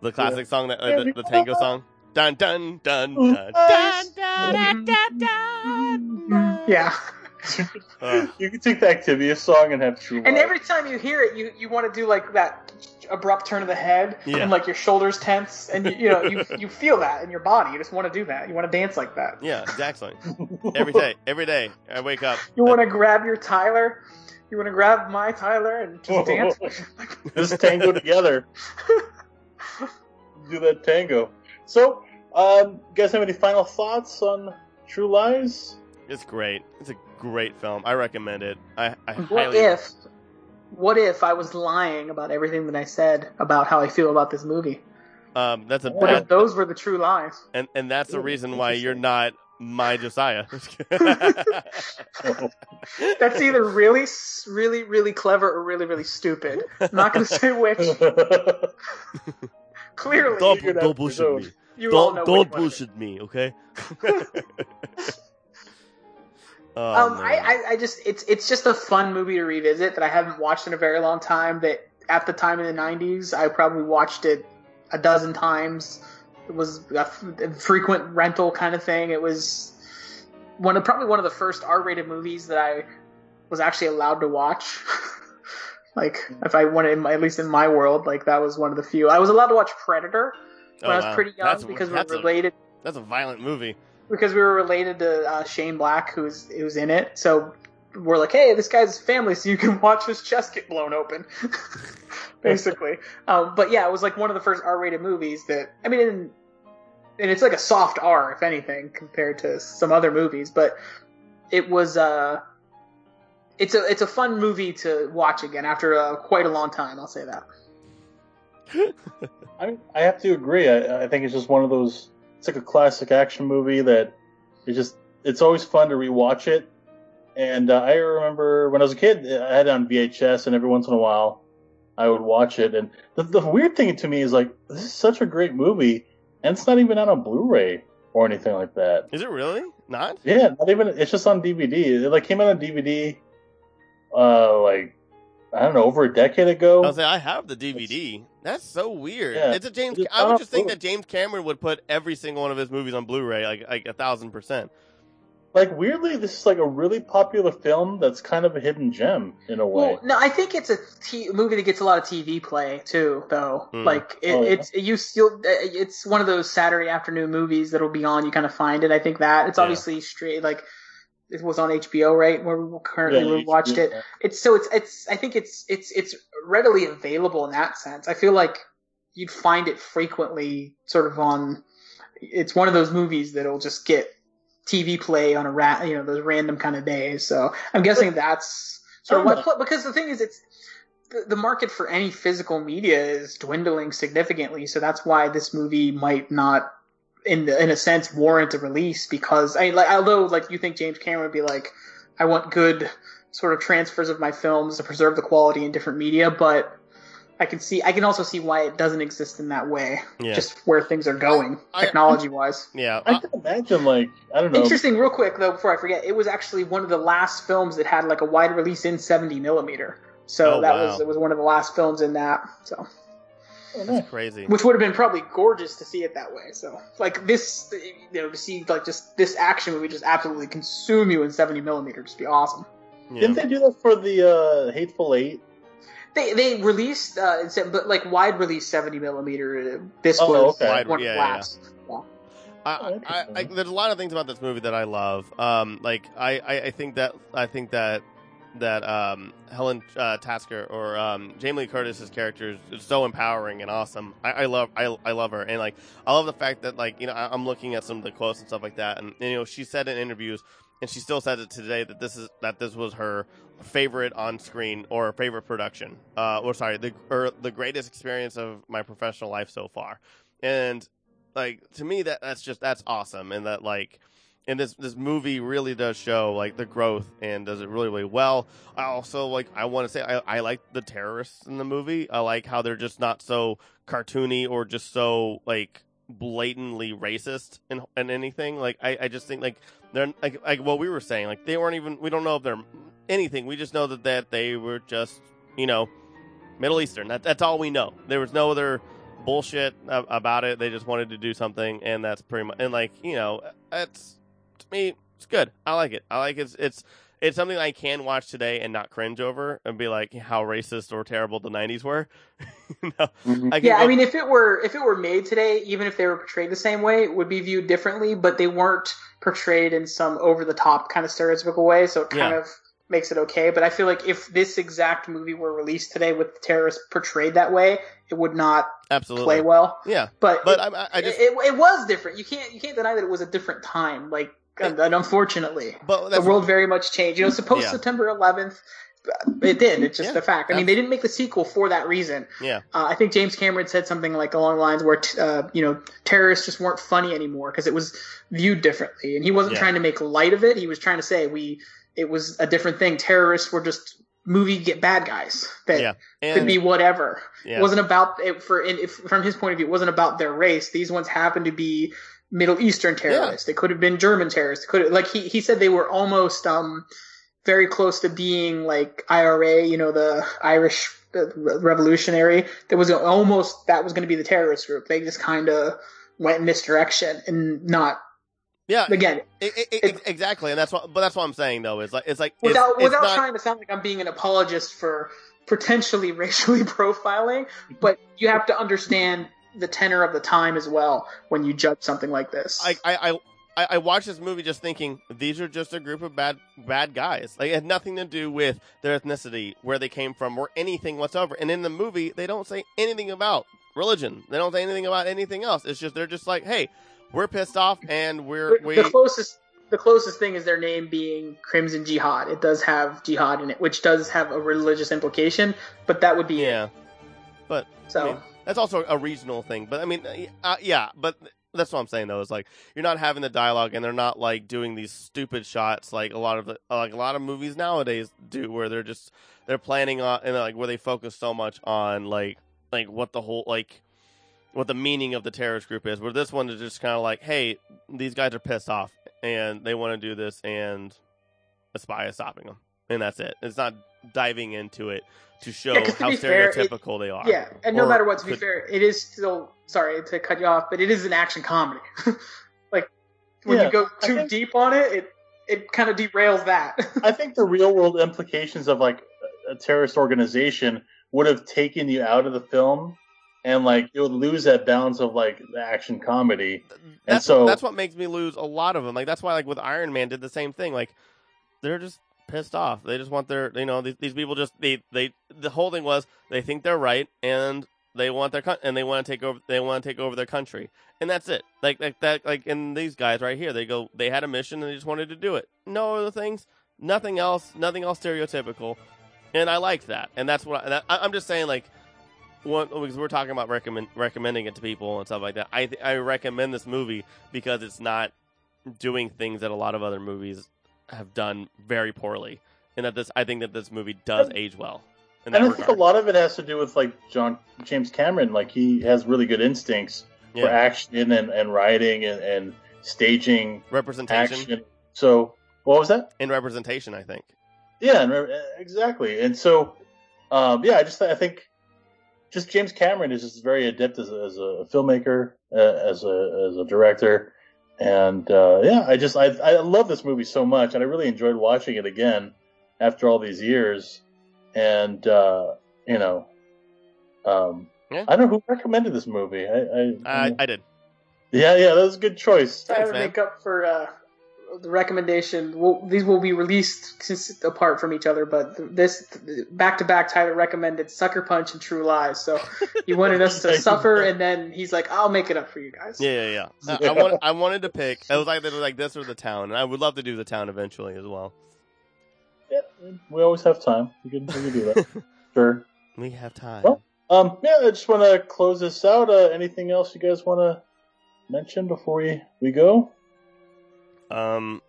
[SPEAKER 2] the classic song that uh, the, the tango song. Dun dun dun dun dun dun dun dun. dun.
[SPEAKER 3] Yeah.
[SPEAKER 2] Uh,
[SPEAKER 1] you can take the Activia song and have true.
[SPEAKER 3] And every time you hear it, you, you want to do like that abrupt turn of the head
[SPEAKER 2] Yeah.
[SPEAKER 3] and like your shoulders tense and you, you know you you feel that in your body. You just want to do that. You want to dance like that.
[SPEAKER 2] Yeah, exactly. every day, every day, I wake up.
[SPEAKER 3] You want to grab your Tyler. You want to grab my Tyler and just dance.
[SPEAKER 1] Just tango together. Do that tango. So, um, you guys have any final thoughts on True Lies?
[SPEAKER 2] It's great. It's a great film. I recommend it. I, I
[SPEAKER 3] What if? What if I was lying about everything that I said about how I feel about this movie?
[SPEAKER 2] Um, that's a
[SPEAKER 3] What if those were the true lies?
[SPEAKER 2] and and that's the reason why you're not my Josiah.
[SPEAKER 3] That's either really, really, really clever or really, really stupid. I'm not going to say which. Clearly,
[SPEAKER 2] don't don't bullshit me.
[SPEAKER 3] you
[SPEAKER 2] Don't don't
[SPEAKER 3] one it is.
[SPEAKER 2] bullshit me, okay? Oh,
[SPEAKER 3] um. I, I, I just it's it's just a fun movie to revisit that I haven't watched in a very long time. That at the time in the '90s, I probably watched it a dozen times. It was a f- a frequent rental kind of thing. It was one of probably one of the first R-rated movies that I was actually allowed to watch. like if I wanted, at least in my world, like that was one of the few. I was allowed to watch Predator when
[SPEAKER 2] Oh,
[SPEAKER 3] I was
[SPEAKER 2] wow.
[SPEAKER 3] pretty young
[SPEAKER 2] That's-
[SPEAKER 3] because were
[SPEAKER 2] a-
[SPEAKER 3] related
[SPEAKER 2] That's a violent movie.
[SPEAKER 3] Because we were related to uh, Shane Black, who's who's in it. So we're like, hey, this guy's family, so you can watch his chest get blown open, basically. um, but yeah, it was like one of the first R-rated movies that I mean, and, and it's like a soft R, if anything, compared to some other movies. But it was uh, it's a it's a fun movie to watch again after uh, quite a long time. I'll say that.
[SPEAKER 1] I, I have to agree. I, I think it's just one of those. It's like a classic action movie that it just. It's always fun to rewatch it. And uh, I remember when I was a kid, I had it on VHS, and every once in a while, I would watch it. And the, the weird thing to me is like, this is such a great movie, and it's not even out on Blu-ray or anything like that.
[SPEAKER 2] Is it really not?
[SPEAKER 1] Yeah, not even. It's just on DVD. It like came out on DVD, uh, like I don't know, over a decade ago.
[SPEAKER 2] I'll say I have the DVD. That's so weird.
[SPEAKER 1] Yeah.
[SPEAKER 2] It's a James.
[SPEAKER 1] It's
[SPEAKER 2] I would just think that James Cameron would put every single one of his movies on Blu-ray, like like a thousand percent.
[SPEAKER 1] like weirdly, this is like a really popular film that's kind of a hidden gem in a way.
[SPEAKER 3] Well, no, I think it's a t- movie that gets a lot of TV play too, though.
[SPEAKER 2] Hmm.
[SPEAKER 3] Like it,
[SPEAKER 1] Oh, yeah?
[SPEAKER 3] it's you still it's one of those Saturday afternoon movies that'll be on. You kind of find it. I think that it's
[SPEAKER 2] Yeah.
[SPEAKER 3] obviously straight like it was on HBO, right? Where we currently
[SPEAKER 1] Yeah,
[SPEAKER 3] watched it. It's so it's it's I think it's it's it's readily available in that sense. I feel like you'd find it frequently, sort of on. It's one of those movies that'll just get TV play on a ra- you know those random kind of days. So I'm guessing that's sort of
[SPEAKER 1] I
[SPEAKER 3] why. Because the thing is, it's the, the market for any physical media is dwindling significantly. So that's why this movie might not. In the, in a sense, warrant a release because I like although like you think James Cameron would be like, I want good sort of transfers of my films to preserve the quality in different media, but I can see I can also see why it doesn't exist in that way.
[SPEAKER 2] Yeah.
[SPEAKER 3] Just where things are going
[SPEAKER 2] I- I-
[SPEAKER 3] technology wise.
[SPEAKER 2] Yeah.
[SPEAKER 1] I can imagine, like I don't know.
[SPEAKER 3] Interesting, real quick though, before I forget, it was actually one of the last films that had like a wide release in 70 millimeter. So
[SPEAKER 2] Oh,
[SPEAKER 3] that
[SPEAKER 2] wow.
[SPEAKER 3] was it was one of the last films in that. So
[SPEAKER 1] nice.
[SPEAKER 2] That's crazy.
[SPEAKER 3] which would have been probably gorgeous to see it that way. So like this, you know, to see like just this action movie just absolutely consume you in 70 millimeter, just be awesome.
[SPEAKER 2] Yeah.
[SPEAKER 1] Didn't they do that for the uh, Hateful Eight?
[SPEAKER 3] They they released, uh, it's- but like wide release 70 millimeter. uh, This
[SPEAKER 1] Oh,
[SPEAKER 3] was
[SPEAKER 1] okay.
[SPEAKER 2] Wide-
[SPEAKER 3] one
[SPEAKER 2] yeah,
[SPEAKER 3] of the
[SPEAKER 2] yeah.
[SPEAKER 3] last. Yeah.
[SPEAKER 2] I,
[SPEAKER 1] Oh,
[SPEAKER 2] I, I, there's a lot of things about this movie that I love. Um, like I, I, I think that I think that that um, Helen uh, Tasker or um, Jamie Lee Curtis's character is, so empowering and awesome. I, I love I, I love her and like I love the fact that like you know I, I'm looking at some of the quotes and stuff like that and, you know she said in interviews and she still says it today that this is that this was her favorite on screen or favorite production. Uh, or sorry, the or the greatest experience of my professional life so far. And like to me that that's just that's awesome and that like and this this movie really does show like the growth and does it really really well. I also like i want to say I, I like the terrorists in the movie. I like how they're just not so cartoony or just so like blatantly racist in, in anything. Like I, I just think like they're like, like what we were saying like they weren't even we don't know if they're anything. We just know that, that they were just you know middle eastern. That, that's all we know. There was no other bullshit about it. They just wanted to do something, and that's pretty much. And like you know, to me, it's good. I like it. I like it's it's it's something I can watch today and not cringe over and be like how racist or terrible the '90s were. you know,
[SPEAKER 1] Mhm.
[SPEAKER 2] I
[SPEAKER 3] Yeah,
[SPEAKER 2] go-
[SPEAKER 3] I mean, if it were if it were made today, even if they were portrayed the same way, it would be viewed differently. But they weren't portrayed in some over the top kind of stereotypical way, so it kind
[SPEAKER 2] Yeah.
[SPEAKER 3] of makes it okay. But I feel like if this exact movie were released today with the terrorists portrayed that way, it would not
[SPEAKER 2] absolutely,
[SPEAKER 3] play well.
[SPEAKER 2] yeah.
[SPEAKER 3] But
[SPEAKER 2] But
[SPEAKER 3] it,
[SPEAKER 2] I, I- I just,
[SPEAKER 3] it, it was different. You can't you can't deny that it was a different time. Like, and, and unfortunately,
[SPEAKER 2] but
[SPEAKER 3] the world very much changed. You know, supposed
[SPEAKER 2] Yeah.
[SPEAKER 3] September 11th. It did. It's just
[SPEAKER 2] Yeah.
[SPEAKER 3] a fact. I mean, they didn't make the sequel for that reason.
[SPEAKER 2] yeah,
[SPEAKER 3] Uh, I think James Cameron said something like along the lines where t- uh, you know terrorists just weren't funny anymore because it was viewed differently, and he wasn't
[SPEAKER 2] Yeah.
[SPEAKER 3] trying to make light of it. He was trying to say we it was a different thing. Terrorists were just movie get bad guys that
[SPEAKER 2] Yeah.
[SPEAKER 3] could be whatever.
[SPEAKER 2] yeah.
[SPEAKER 3] It wasn't about it for in, if, from his point of view. It wasn't about their race. These ones happened to be Middle Eastern terrorists. They could have been German terrorists. Could have, like he he said they were almost um very close to being like IRA, you know, the Irish revolutionary. That was almost that was going to be the terrorist group. They just kind of went in this direction and not
[SPEAKER 2] yeah,
[SPEAKER 3] again
[SPEAKER 2] it, it, it- exactly, and that's what. But that's what I'm saying though. Is like it's like it's,
[SPEAKER 3] without
[SPEAKER 2] it's
[SPEAKER 3] without
[SPEAKER 2] not,
[SPEAKER 3] trying to sound like I'm being an apologist for potentially racially profiling, but you have to understand the tenor of the time as well when you judge something like this.
[SPEAKER 2] I, I, I, I- watched this movie just thinking these are just a group of bad bad guys. Like it had nothing to do with their ethnicity, where they came from, or anything whatsoever. And in the movie, they don't say anything about religion. They don't say anything about anything else. It's just they're just like, hey, we're pissed off, and we're we.
[SPEAKER 3] the closest the closest thing is their name being Crimson Jihad. It does have jihad in it, which does have a religious implication, but that would be it.
[SPEAKER 2] yeah, but
[SPEAKER 3] So
[SPEAKER 2] I mean, that's also a regional thing. But I mean, uh, yeah, but that's what I'm saying though. Is like you're not having the dialogue, and they're not like doing these stupid shots like a lot of the like a lot of movies nowadays do, where they're just they're planning on and like where they focus so much on like like what the whole like what the meaning of the terrorist group is. Where this one is just kind of like, hey, these guys are pissed off and they want to do this, and a spy is stopping them, and that's it. It's not diving into it to show
[SPEAKER 3] Yeah, 'cause to
[SPEAKER 2] how
[SPEAKER 3] be fair, it-
[SPEAKER 2] they are.
[SPEAKER 3] yeah, and no matter what, to be
[SPEAKER 2] could-
[SPEAKER 3] fair, it is still sorry to cut you off, but it is an action comedy. like when
[SPEAKER 1] Yeah,
[SPEAKER 3] you go too
[SPEAKER 1] think-
[SPEAKER 3] deep on it, it it kind of derails that.
[SPEAKER 1] I think the real world implications of like a terrorist organization would have taken you out of the film, and like you would lose that balance of like the action comedy.
[SPEAKER 2] that's
[SPEAKER 1] so-
[SPEAKER 2] that's what makes me lose a lot of them. Like that's why like with Iron Man did the same thing. Like they're just pissed off. They just want their you know these, these people just they they the whole thing was they think they're right and they want their and they want to take over they want to take over their country and that's it. Like like that like in these guys right here they go they had a mission and they just wanted to do it. No other things, nothing else, nothing else stereotypical, and I liked that. And that's what I, I- I'm just saying like. One, because we're talking about recommend, recommending it to people and stuff like that. I I recommend this movie because it's not doing things that a lot of other movies have done very poorly, and that this I think that this movie does age well.
[SPEAKER 1] And I think a lot of it has to do with like John James Cameron. Like he has really good instincts for action and, and writing and, and staging
[SPEAKER 2] representation
[SPEAKER 1] action. So what was that?
[SPEAKER 2] In representation. I think.
[SPEAKER 1] Yeah, and re- exactly. And so, um, yeah, I just I think just James Cameron is just very adept as a, as a filmmaker, uh, as a as a director, and uh, yeah, I just I I love this movie so much, and I really enjoyed watching it again after all these years, and uh, you know, um,
[SPEAKER 2] Yeah.
[SPEAKER 1] I don't know who recommended this movie. I, I,
[SPEAKER 2] I I did.
[SPEAKER 1] yeah, yeah, that was a good choice.
[SPEAKER 3] Try
[SPEAKER 2] Thanks,
[SPEAKER 3] to make up for uh, the recommendation. We'll, these will be released cons- apart from each other, but this back to back, Tyler recommended Sucker Punch and True Lies. So he wanted us to suffer, and then he's like, "I'll make it up for you guys."
[SPEAKER 2] Yeah, yeah, yeah. I, I, wanted, I wanted to pick. It was either like this or the town, and I would love to do the town eventually as well.
[SPEAKER 1] Yeah, we always have time. We can, we can do that. sure.
[SPEAKER 2] We have time.
[SPEAKER 1] Well, Um, yeah, I just want to close this out. Uh, anything else you guys want to mention before we, we go?
[SPEAKER 2] Um,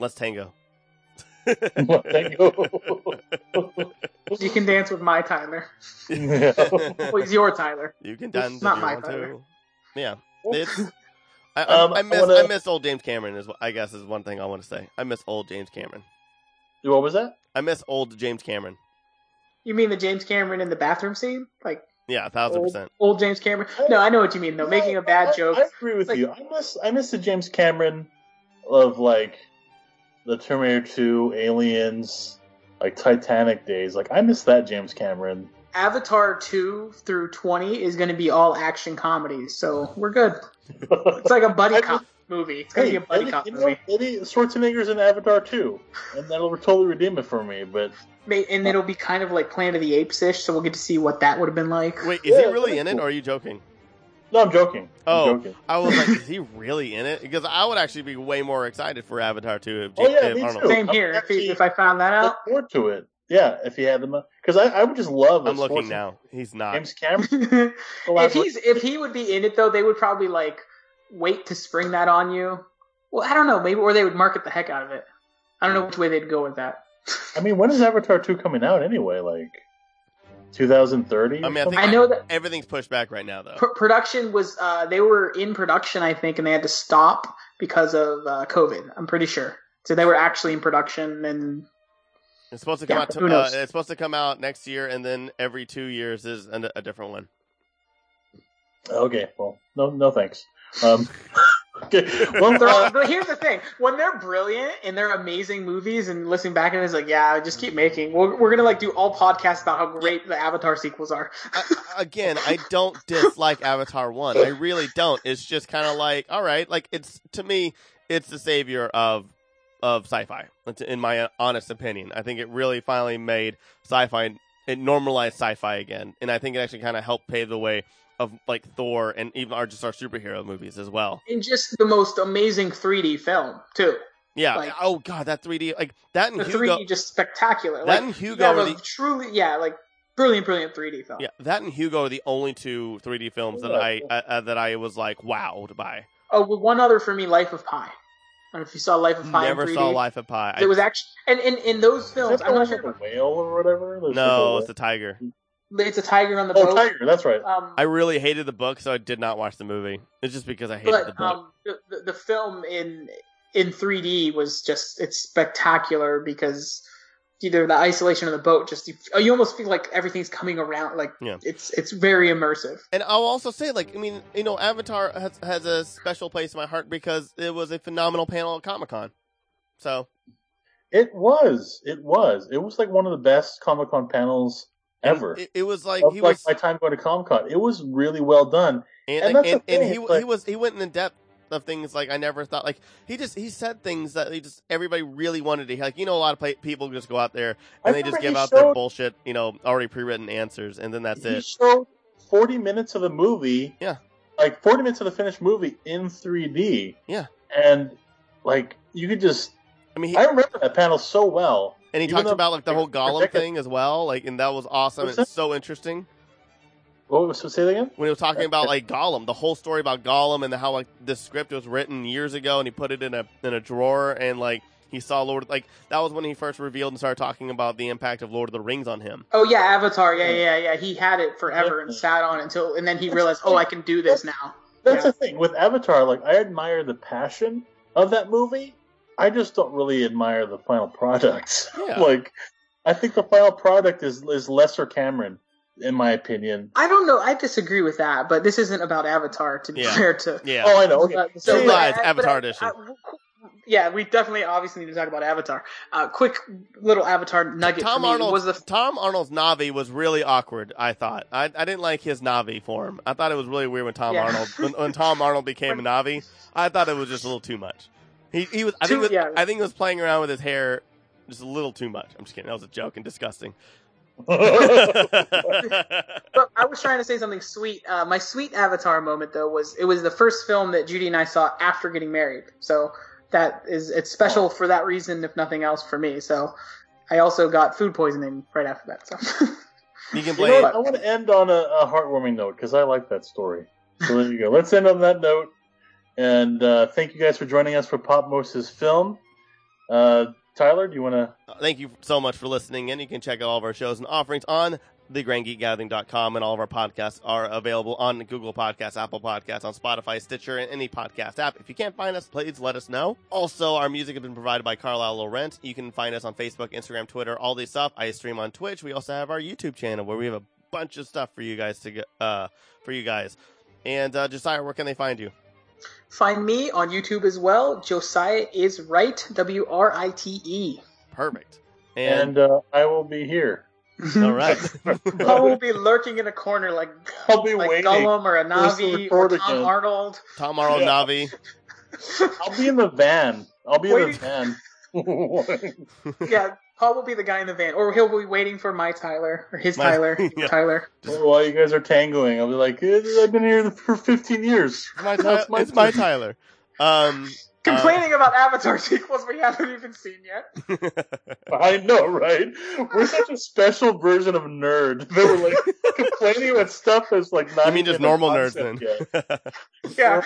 [SPEAKER 2] let's tango.
[SPEAKER 1] Thank you.
[SPEAKER 3] You can dance with my Tyler.
[SPEAKER 1] Yeah.
[SPEAKER 3] Well, he's your Tyler.
[SPEAKER 2] You can dance
[SPEAKER 3] Not
[SPEAKER 2] if
[SPEAKER 3] my
[SPEAKER 2] want
[SPEAKER 3] Tyler.
[SPEAKER 2] to. Yeah, it's. I, I,
[SPEAKER 1] Um,
[SPEAKER 2] I
[SPEAKER 1] I
[SPEAKER 2] miss
[SPEAKER 1] wanna-
[SPEAKER 2] I miss old James Cameron is I guess is one thing I want to say. I miss old James Cameron.
[SPEAKER 1] what was that?
[SPEAKER 2] I miss old James Cameron.
[SPEAKER 3] You mean the James Cameron in the bathroom scene, like
[SPEAKER 2] Yeah, a thousand
[SPEAKER 3] old,
[SPEAKER 2] percent.
[SPEAKER 3] old James Cameron? No, I know what you mean. though. making a bad
[SPEAKER 1] I,
[SPEAKER 3] joke.
[SPEAKER 1] I agree with
[SPEAKER 3] Like-
[SPEAKER 1] you. I miss I miss the James Cameron of like the Terminator 2, Aliens, like Titanic days. Like I miss that James Cameron.
[SPEAKER 3] Avatar 2 through 20 is going to be all action comedies, so we're good. It's like a buddy cop movie. It's going to
[SPEAKER 1] Hey,
[SPEAKER 3] be a buddy
[SPEAKER 1] Eddie,
[SPEAKER 3] cop
[SPEAKER 1] you know,
[SPEAKER 3] movie.
[SPEAKER 1] Eddie Schwarzenegger's in Avatar 2, and that'll totally redeem it for me. But
[SPEAKER 3] And it'll be kind of like Planet of the Apes ish, so we'll get to see what that would have been like.
[SPEAKER 2] Wait, is he really
[SPEAKER 1] that's
[SPEAKER 2] in it, or are you joking?
[SPEAKER 1] No, I'm joking. I'm
[SPEAKER 2] Oh,
[SPEAKER 1] joking.
[SPEAKER 2] I was like, is he really in it? Because I would actually be way more excited for Avatar 2 if,
[SPEAKER 1] Oh, yeah,
[SPEAKER 2] if
[SPEAKER 1] me
[SPEAKER 2] Arnold.
[SPEAKER 1] too.
[SPEAKER 3] Same here. If,
[SPEAKER 1] actually-
[SPEAKER 3] if I found that out.
[SPEAKER 1] Look forward to it. Yeah, if he had them, because I, I would just love. a
[SPEAKER 2] I'm looking now. He's not.
[SPEAKER 1] James Cameron.
[SPEAKER 3] Oh,
[SPEAKER 1] if
[SPEAKER 3] he's if he would be in it though, they would probably like wait to spring that on you. Well, I don't know, maybe or they would market the heck out of it. I don't know hmm. which way they'd go with that.
[SPEAKER 1] I mean, when is Avatar 2 coming out anyway? Like 2030?
[SPEAKER 2] I mean, I think
[SPEAKER 3] I know that
[SPEAKER 2] everything's pushed back right now, though.
[SPEAKER 3] pr- production was uh, they were in production, I think, and they had to stop because of uh, COVID. I'm pretty sure. So they were actually in production, and
[SPEAKER 2] It's supposed to come
[SPEAKER 3] Yeah,
[SPEAKER 2] out. To,
[SPEAKER 3] who
[SPEAKER 2] uh,
[SPEAKER 3] knows?
[SPEAKER 2] it's supposed to come out next year, and then every two years is a, a different one.
[SPEAKER 1] Okay, well, no, no thanks. Um, okay, well, uh,
[SPEAKER 3] but here's the thing: when they're brilliant and they're amazing movies, and listening back and it's like, yeah, just keep making. We're, we're gonna like do all podcasts about how great the Avatar sequels are.
[SPEAKER 2] I, again, I don't dislike Avatar One. I really don't. It's just kind of like, all right, like it's to me, it's the savior of of sci-fi. In my honest opinion, I think it really finally made sci-fi. It normalized sci-fi again, and I think it actually kind of helped pave the way of like Thor and even our just our superhero movies as well.
[SPEAKER 3] And just the most amazing 3D film too.
[SPEAKER 2] Yeah.
[SPEAKER 3] Like-
[SPEAKER 2] oh god, that 3D like that and
[SPEAKER 3] The
[SPEAKER 2] Hugo.
[SPEAKER 3] 3D just spectacular.
[SPEAKER 2] That
[SPEAKER 3] like,
[SPEAKER 2] and Hugo
[SPEAKER 3] have
[SPEAKER 2] are the-
[SPEAKER 3] truly, yeah, like brilliant, brilliant 3D film.
[SPEAKER 2] Yeah, that and Hugo are the only two 3D films that I uh, uh, that I was like wowed by.
[SPEAKER 3] Oh, well, one other for me, Life of Pi. I don't know if you saw Life of Pi.
[SPEAKER 2] Never
[SPEAKER 3] in 3D.
[SPEAKER 2] saw Life of Pi.
[SPEAKER 3] It was actually, and in in those
[SPEAKER 1] is
[SPEAKER 3] films,
[SPEAKER 1] that
[SPEAKER 3] I'm
[SPEAKER 1] the
[SPEAKER 3] not sure.
[SPEAKER 1] with the whale or whatever? There's
[SPEAKER 2] no,
[SPEAKER 1] like
[SPEAKER 2] it's a tiger.
[SPEAKER 3] If- It's a tiger on the
[SPEAKER 1] a-
[SPEAKER 3] boat.
[SPEAKER 1] oh, tiger. That's right.
[SPEAKER 3] Um,
[SPEAKER 2] I really hated the book, so I did not watch the movie. It's just because I hated the
[SPEAKER 3] but
[SPEAKER 2] book.
[SPEAKER 3] um, the, the, the film in in 3D was just it's spectacular because either the isolation of the boat, just you, you almost feel like everything's coming around. Like
[SPEAKER 2] Yeah.
[SPEAKER 3] it's it's very immersive.
[SPEAKER 2] and I'll also say, like, I mean, you know, Avatar has has a special place in my heart because it was a phenomenal panel at Comic Con. So
[SPEAKER 1] It was. It was. It was like one of the best Comic Con panels ever.
[SPEAKER 2] it, it was like
[SPEAKER 1] of
[SPEAKER 2] he
[SPEAKER 1] like
[SPEAKER 2] was,
[SPEAKER 1] my time going to Comic Con. It was really well done.
[SPEAKER 2] and,
[SPEAKER 1] and
[SPEAKER 2] and, and, he
[SPEAKER 1] it's
[SPEAKER 2] he was he went in depth of things like I never thought. Like he just he said things that he just everybody really wanted to hear. Like you know, a lot of people just go out there
[SPEAKER 1] I
[SPEAKER 2] and they just give out their bullshit, you know, already pre-written answers, and then that's
[SPEAKER 1] he
[SPEAKER 2] it.
[SPEAKER 1] showed 40 minutes of the movie.
[SPEAKER 2] Yeah.
[SPEAKER 1] Like 40 minutes of the finished movie in 3D.
[SPEAKER 2] Yeah.
[SPEAKER 1] And like you could just
[SPEAKER 2] I mean, he,
[SPEAKER 1] I remember that panel so well.
[SPEAKER 2] And he talked
[SPEAKER 1] though-
[SPEAKER 2] about like the whole Gollum
[SPEAKER 1] decades-
[SPEAKER 2] thing as well, like, and that was awesome.
[SPEAKER 1] What's
[SPEAKER 2] It's
[SPEAKER 1] that?
[SPEAKER 2] so interesting
[SPEAKER 1] What was say that again?
[SPEAKER 2] when he was talking about like Gollum, the whole story about Gollum and how like the script was written years ago, and he put it in a in a drawer, and like he saw Lord, like that was when he first revealed and started talking about the impact of Lord of the Rings on him.
[SPEAKER 3] Oh yeah, Avatar. Yeah, yeah, yeah. He had it forever and sat on it until, and then he realized, oh, I can do this now.
[SPEAKER 1] That's
[SPEAKER 3] Yeah.
[SPEAKER 1] the thing with Avatar. Like I admire the passion of that movie. I just don't really admire the final product.
[SPEAKER 2] Yeah.
[SPEAKER 1] like I think the final product is is lesser Cameron, in my opinion.
[SPEAKER 3] I don't know. I disagree with that, but this isn't about Avatar. To be
[SPEAKER 2] Yeah.
[SPEAKER 3] fair to
[SPEAKER 2] Yeah,
[SPEAKER 1] Oh, I know. Okay.
[SPEAKER 3] Uh,
[SPEAKER 2] So
[SPEAKER 3] but
[SPEAKER 2] lies, Avatar
[SPEAKER 3] but I-
[SPEAKER 2] edition.
[SPEAKER 3] I- yeah, we definitely obviously need to talk about Avatar. Uh, quick little Avatar nugget
[SPEAKER 2] Tom Arnold
[SPEAKER 3] was the
[SPEAKER 2] Tom Arnold's Na'vi was really awkward. I thought I, I didn't like his Na'vi form. I thought it was really weird when Tom
[SPEAKER 3] Yeah.
[SPEAKER 2] Arnold when, when Tom Arnold became a Na'vi. I thought it was just a little too much. He he was I think
[SPEAKER 3] Too-
[SPEAKER 2] was,
[SPEAKER 3] yeah.
[SPEAKER 2] I think he was playing around with his hair just a little too much. I'm just kidding. That was a joke and disgusting.
[SPEAKER 3] But I was trying to say something sweet. Uh, my sweet Avatar moment, though, was it was the first film that Judy and I saw after getting married. So that is it's special for that reason, if nothing else, for me. So I also got food poisoning right after that. So
[SPEAKER 2] you can
[SPEAKER 1] You know
[SPEAKER 2] blame?
[SPEAKER 1] I want to end on a, a heartwarming note because I like that story. So there you go. Let's end on that note. And uh, thank you guys for joining us for Pop Moses Film. Uh, Tyler, do you want to?
[SPEAKER 2] Uh, Thank you so much for listening, and you can check out all of our shows and offerings on thegrandgeekgathering.com, and all of our podcasts are available on Google Podcasts, Apple Podcasts, on Spotify, Stitcher, and any podcast app. If you can't find us, please let us know. Also, our music has been provided by Carlisle Laurent. You can find us on Facebook, Instagram, Twitter, all this stuff. I stream on Twitch. We also have our YouTube channel where we have a bunch of stuff for you guys to get, uh, for you guys. And uh, Josiah, where can they find you?
[SPEAKER 3] Find me on YouTube as well. Josiah is right. W R I T E.
[SPEAKER 2] Perfect.
[SPEAKER 1] And uh, I will be here.
[SPEAKER 2] all right.
[SPEAKER 3] I will be lurking in a corner like
[SPEAKER 1] I'll be
[SPEAKER 3] like
[SPEAKER 1] waiting.
[SPEAKER 3] Gollum or a Na'vi or Tom
[SPEAKER 1] again.
[SPEAKER 3] Arnold.
[SPEAKER 2] Tom Arnold
[SPEAKER 1] Yeah.
[SPEAKER 2] Na'vi.
[SPEAKER 1] I'll be in the van. I'll be in the van.
[SPEAKER 3] Yeah, Paul will be the guy in the van, or he'll be waiting for my Tyler or his
[SPEAKER 2] My-
[SPEAKER 3] Tyler.
[SPEAKER 2] yeah.
[SPEAKER 3] Tyler.
[SPEAKER 1] While you guys are tangoing, I'll be like, "Eh, I've been here for 15 years.
[SPEAKER 2] It's my,
[SPEAKER 1] Now it's my
[SPEAKER 2] it's my. Tyler. Um,
[SPEAKER 3] Complaining about Avatar sequels we haven't even seen yet.
[SPEAKER 1] I know, right? We're such a special version of nerd that we're like complaining about stuff that's like not.
[SPEAKER 2] I mean, just
[SPEAKER 1] even a
[SPEAKER 2] normal nerds
[SPEAKER 1] concept
[SPEAKER 2] then.
[SPEAKER 3] Yeah.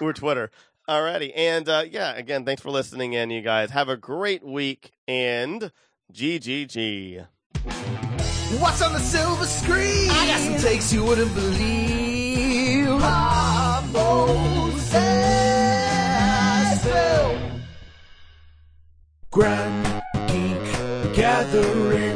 [SPEAKER 1] We're
[SPEAKER 2] Twitter. Alrighty. And uh, yeah, again, thanks for listening in, you guys. Have a great week and GGG.
[SPEAKER 4] What's on the silver screen? I got some takes you wouldn't believe. Ah, Grand Geek Gathering.